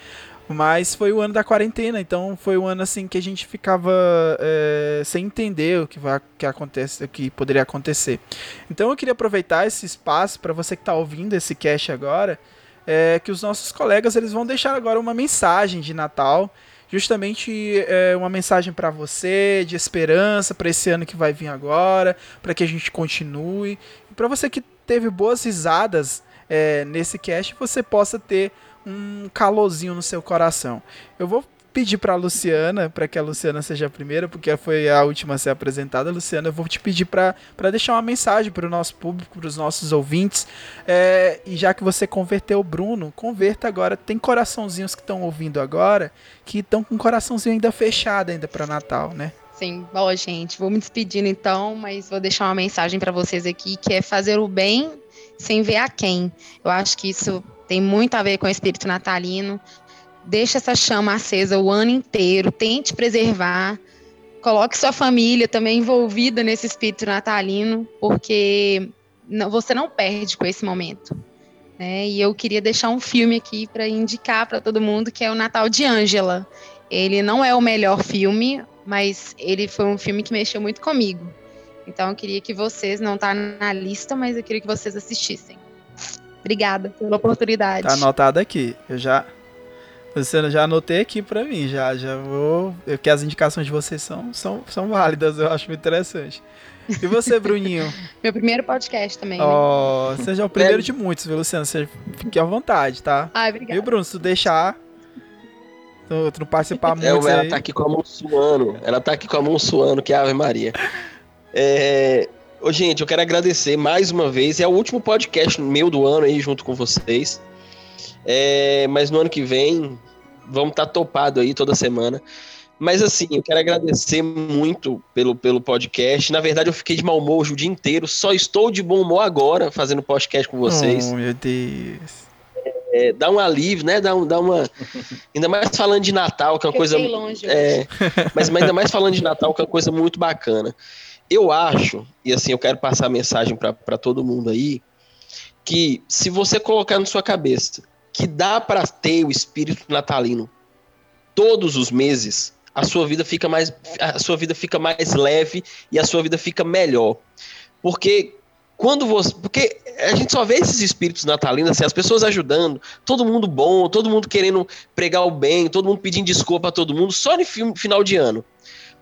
Mas foi o ano da quarentena, então foi um ano assim que a gente ficava é, sem entender o que vai que acontece, o que poderia acontecer. Então eu queria aproveitar esse espaço para você que está ouvindo esse cast agora, é, que os nossos colegas eles vão deixar agora uma mensagem de Natal, justamente é, uma mensagem para você de esperança para esse ano que vai vir agora, para que a gente continue, para você que teve boas risadas nesse cast, você possa ter um calorzinho no seu coração. Eu vou pedir pra Luciana, para que a Luciana seja a primeira, porque foi a última a ser apresentada, Luciana, eu vou te pedir para deixar uma mensagem para o nosso público, para os nossos ouvintes. É, e já que você converteu o Bruno, converta agora. Tem coraçãozinhos que estão ouvindo agora que estão com o coraçãozinho ainda fechado ainda para Natal, né? Sim, bom, gente, vou me despedindo então, mas vou deixar uma mensagem para vocês aqui, que é fazer o bem sem ver a quem. Eu acho que isso tem muito a ver com o espírito natalino. Deixa essa chama acesa o ano inteiro, tente preservar. Coloque sua família também envolvida nesse espírito natalino, porque você não perde com esse momento. Né? E eu queria deixar um filme aqui para indicar para todo mundo, que é o Natal de Ângela. Ele não é o melhor filme, mas ele foi um filme que mexeu muito comigo. Então eu queria que vocês, não tá na lista, mas eu queria que vocês assistissem. Obrigada pela oportunidade. Tá anotado aqui. Eu já você já anotei aqui pra mim, já, já vou. Que as indicações de vocês são, são, são válidas, eu acho muito interessante. E você, <laughs> Bruninho? Meu primeiro podcast também. Ó, oh, seja o primeiro é. de muitos, viu, Luciano? Você fique à vontade, tá? Ah, obrigada. E Bruno, se tu deixar. Tu, tu não participar <laughs> muito. É, ela aí. tá aqui com a mão suando. Ela tá aqui com a mão suando, que é a Ave Maria. É. Ô, gente, eu quero agradecer mais uma vez. É o último podcast meu do ano aí, junto com vocês. É, mas no ano que vem, vamos estar tá topado aí toda semana. Mas assim, eu quero agradecer muito pelo, pelo podcast. Na verdade, eu fiquei de mau humor o dia inteiro. Só estou de bom humor agora, fazendo podcast com vocês. Oh, meu Deus. É, dá um alívio, né? Dá, um, dá uma. Ainda mais falando de Natal, que é uma coisa. Longe é, mas, mas ainda mais falando de <laughs> Natal, que é uma coisa muito bacana. Eu acho, e assim, eu quero passar a mensagem para todo mundo aí, que se você colocar na sua cabeça que dá para ter o espírito natalino todos os meses, a sua vida fica mais a sua vida fica mais leve e a sua vida fica melhor. Porque quando você, porque a gente só vê esses espíritos natalinos assim, as pessoas ajudando, todo mundo bom, todo mundo querendo pregar o bem, todo mundo pedindo desculpa a todo mundo só no final de ano.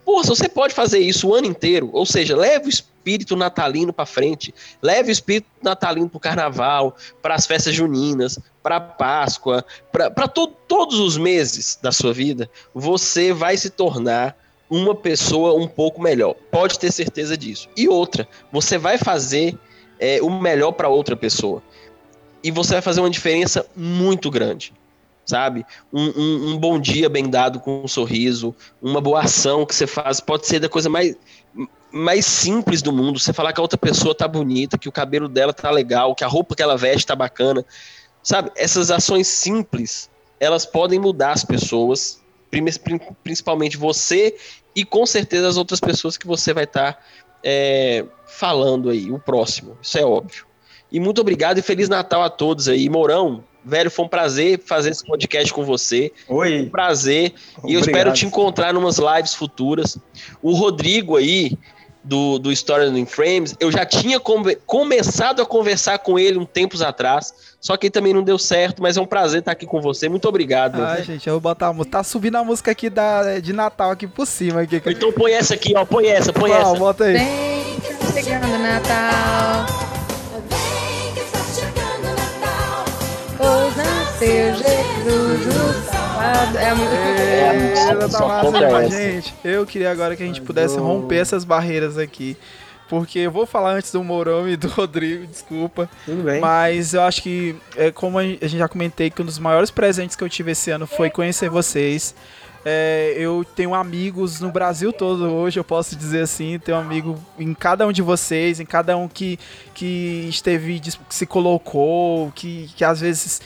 Pô, se você pode fazer isso o ano inteiro, ou seja, leve o espírito natalino para frente, leve o espírito natalino para o carnaval, para as festas juninas, para Páscoa, para to todos os meses da sua vida, você vai se tornar uma pessoa um pouco melhor. Pode ter certeza disso. E outra, você vai fazer é, o melhor para outra pessoa. E você vai fazer uma diferença muito grande sabe? Um, um, um, bom dia bem dado com um sorriso, uma boa ação que você faz, pode ser da coisa mais, mais simples do mundo. Você falar que a outra pessoa tá bonita, que o cabelo dela tá legal, que a roupa que ela veste tá bacana, sabe? Essas ações simples, elas podem mudar as pessoas, principalmente você e com certeza as outras pessoas que você vai estar tá, é, falando aí, o próximo, isso é óbvio. E muito obrigado e Feliz Natal a todos aí. Mourão, Velho, foi um prazer fazer esse podcast com você. Oi. Um prazer. Obrigado. E eu espero te encontrar em umas lives futuras. O Rodrigo aí, do, do Story in Frames, eu já tinha come, começado a conversar com ele um tempos atrás. Só que também não deu certo, mas é um prazer estar aqui com você. Muito obrigado. Ai, gente, eu vou botar a música. Tá subindo a música aqui da, de Natal aqui por cima. Aqui. Então põe essa aqui, ó. Põe essa, põe ah, essa. Bota aí. Vem, tá chegando Natal. Seu Jesus, o. É muito é, tá massa gente. Eu queria agora que a gente pudesse romper essas barreiras aqui. Porque eu vou falar antes do Mourão e do <laughs> Rodrigo, desculpa. Tudo bem. Mas eu acho que, é, como a gente já comentei, que um dos maiores presentes que eu tive esse ano foi conhecer vocês. É, eu tenho amigos no Brasil todo hoje, eu posso dizer assim, tenho um amigo em cada um de vocês, em cada um que, que esteve, que se colocou, que, que às vezes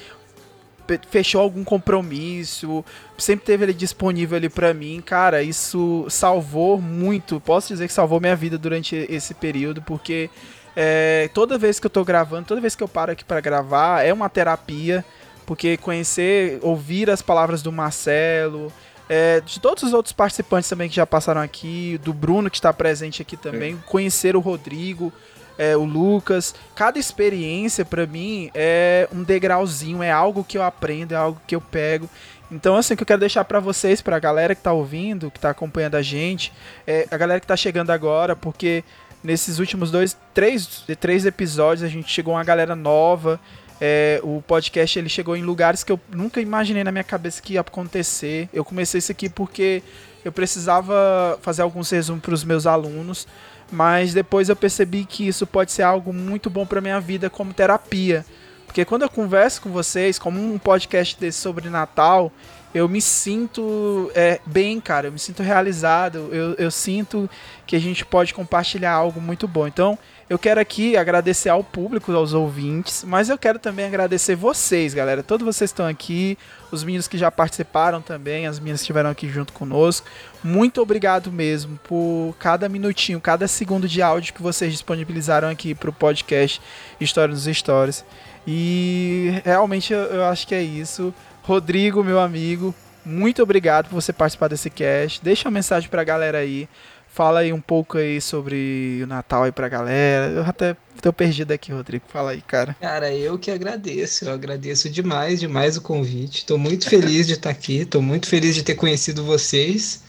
fechou algum compromisso, sempre teve ele disponível ali para mim, cara, isso salvou muito, posso dizer que salvou minha vida durante esse período, porque é, toda vez que eu tô gravando, toda vez que eu paro aqui para gravar, é uma terapia, porque conhecer, ouvir as palavras do Marcelo, é, de todos os outros participantes também que já passaram aqui, do Bruno que está presente aqui também, é. conhecer o Rodrigo, é, o Lucas. Cada experiência para mim é um degrauzinho, é algo que eu aprendo, é algo que eu pego. Então, assim, que eu quero deixar para vocês, pra galera que tá ouvindo, que tá acompanhando a gente, é, a galera que tá chegando agora, porque nesses últimos dois, três, três episódios a gente chegou uma galera nova. É, o podcast ele chegou em lugares que eu nunca imaginei na minha cabeça que ia acontecer. Eu comecei isso aqui porque eu precisava fazer alguns resumos para os meus alunos, mas depois eu percebi que isso pode ser algo muito bom para minha vida como terapia. Porque quando eu converso com vocês, como um podcast desse sobre Natal, eu me sinto é, bem, cara. Eu me sinto realizado. Eu, eu sinto que a gente pode compartilhar algo muito bom. Então, eu quero aqui agradecer ao público, aos ouvintes, mas eu quero também agradecer vocês, galera. Todos vocês estão aqui, os meninos que já participaram também, as meninas que estiveram aqui junto conosco. Muito obrigado mesmo por cada minutinho, cada segundo de áudio que vocês disponibilizaram aqui para o podcast História nos Stories. E realmente eu, eu acho que é isso. Rodrigo, meu amigo, muito obrigado por você participar desse cast. Deixa uma mensagem pra galera aí. Fala aí um pouco aí sobre o Natal aí pra galera. Eu até tô perdido aqui, Rodrigo. Fala aí, cara. Cara, eu que agradeço. Eu agradeço demais, demais o convite. Tô muito feliz de estar aqui. Tô muito feliz de ter conhecido vocês.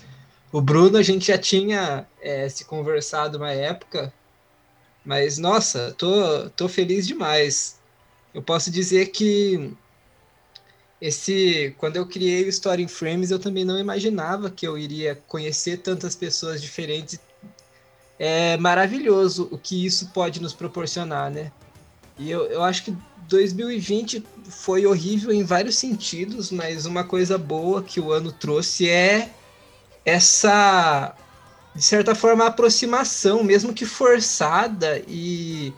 O Bruno, a gente já tinha é, se conversado uma época. Mas, nossa, tô, tô feliz demais. Eu posso dizer que esse quando eu criei o Story in Frames, eu também não imaginava que eu iria conhecer tantas pessoas diferentes. É maravilhoso o que isso pode nos proporcionar, né? E eu, eu acho que 2020 foi horrível em vários sentidos, mas uma coisa boa que o ano trouxe é essa, de certa forma, aproximação, mesmo que forçada e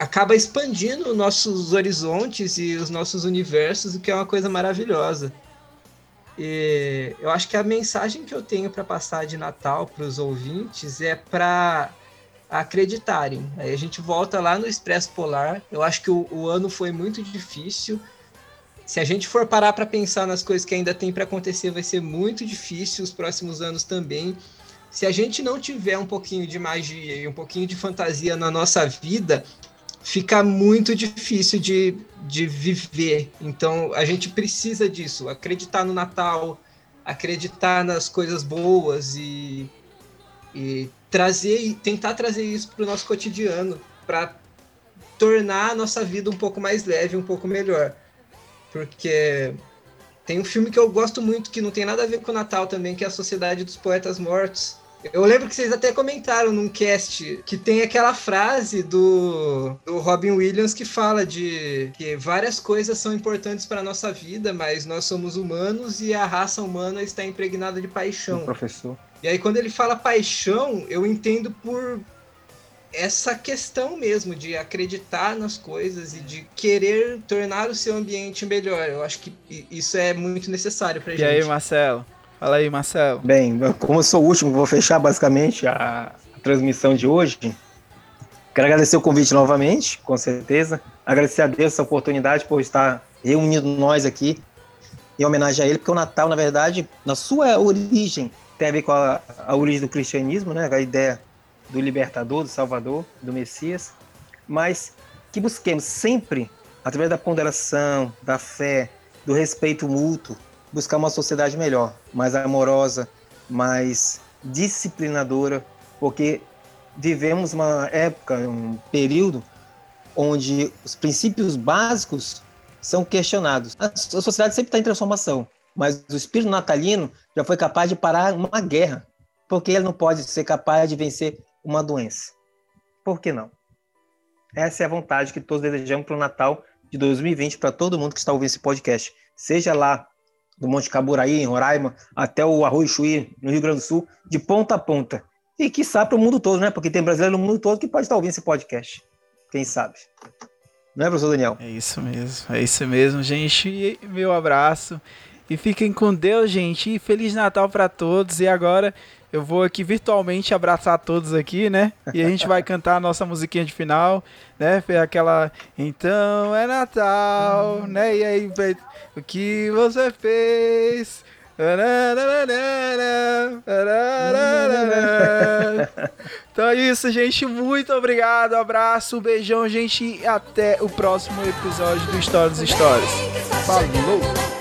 acaba expandindo nossos horizontes e os nossos universos, o que é uma coisa maravilhosa. E eu acho que a mensagem que eu tenho para passar de Natal para os ouvintes é para acreditarem. Aí a gente volta lá no Expresso Polar. Eu acho que o, o ano foi muito difícil. Se a gente for parar para pensar nas coisas que ainda tem para acontecer, vai ser muito difícil os próximos anos também. Se a gente não tiver um pouquinho de magia e um pouquinho de fantasia na nossa vida, fica muito difícil de, de viver. Então a gente precisa disso, acreditar no Natal, acreditar nas coisas boas e, e trazer tentar trazer isso para o nosso cotidiano, para tornar a nossa vida um pouco mais leve, um pouco melhor. Porque tem um filme que eu gosto muito que não tem nada a ver com o Natal também, que é a Sociedade dos Poetas Mortos eu lembro que vocês até comentaram num cast que tem aquela frase do, do Robin Williams que fala de que várias coisas são importantes para a nossa vida, mas nós somos humanos e a raça humana está impregnada de paixão. O professor. E aí, quando ele fala paixão, eu entendo por essa questão mesmo de acreditar nas coisas e de querer tornar o seu ambiente melhor. Eu acho que isso é muito necessário pra e gente. E aí, Marcelo? Fala aí, Marcelo. Bem, como eu sou o último, vou fechar basicamente a, transmissão de hoje. Quero agradecer o convite novamente, com certeza. Agradecer a Deus essa oportunidade por estar reunindo nós aqui em homenagem a ele, porque o Natal, na verdade, na sua origem, tem a ver com a, a origem do cristianismo, né? A ideia do libertador, do salvador, do Messias, mas que busquemos sempre, através da ponderação, da fé, do respeito mútuo, buscar uma sociedade melhor, mais amorosa, mais disciplinadora, porque vivemos uma época, um período onde os princípios básicos são questionados. A sociedade sempre está em transformação, mas o espírito natalino já foi capaz de parar uma guerra, porque ele não pode ser capaz de vencer uma doença. Por que não? Essa é a vontade que todos desejamos para o Natal de 2020 para todo mundo que está ouvindo esse podcast. Seja lá do Monte Caburaí, em Roraima, até o Arroio Chuí, no Rio Grande do Sul, de ponta a ponta. E que sabe para o mundo todo, né? Porque tem brasileiro no mundo todo que pode estar ouvindo esse podcast. Quem sabe? Não é, professor Daniel? É isso mesmo, é isso mesmo, gente. Meu abraço. E fiquem com Deus, gente. E Feliz Natal para todos. E agora eu vou aqui virtualmente abraçar todos aqui, né? E a gente vai cantar a nossa musiquinha de final, né? Aquela Então é Natal, né? E aí, o que você fez? Então é isso, gente. Muito obrigado. Abraço, beijão, gente. E até o próximo episódio do História dos Stories. Falou!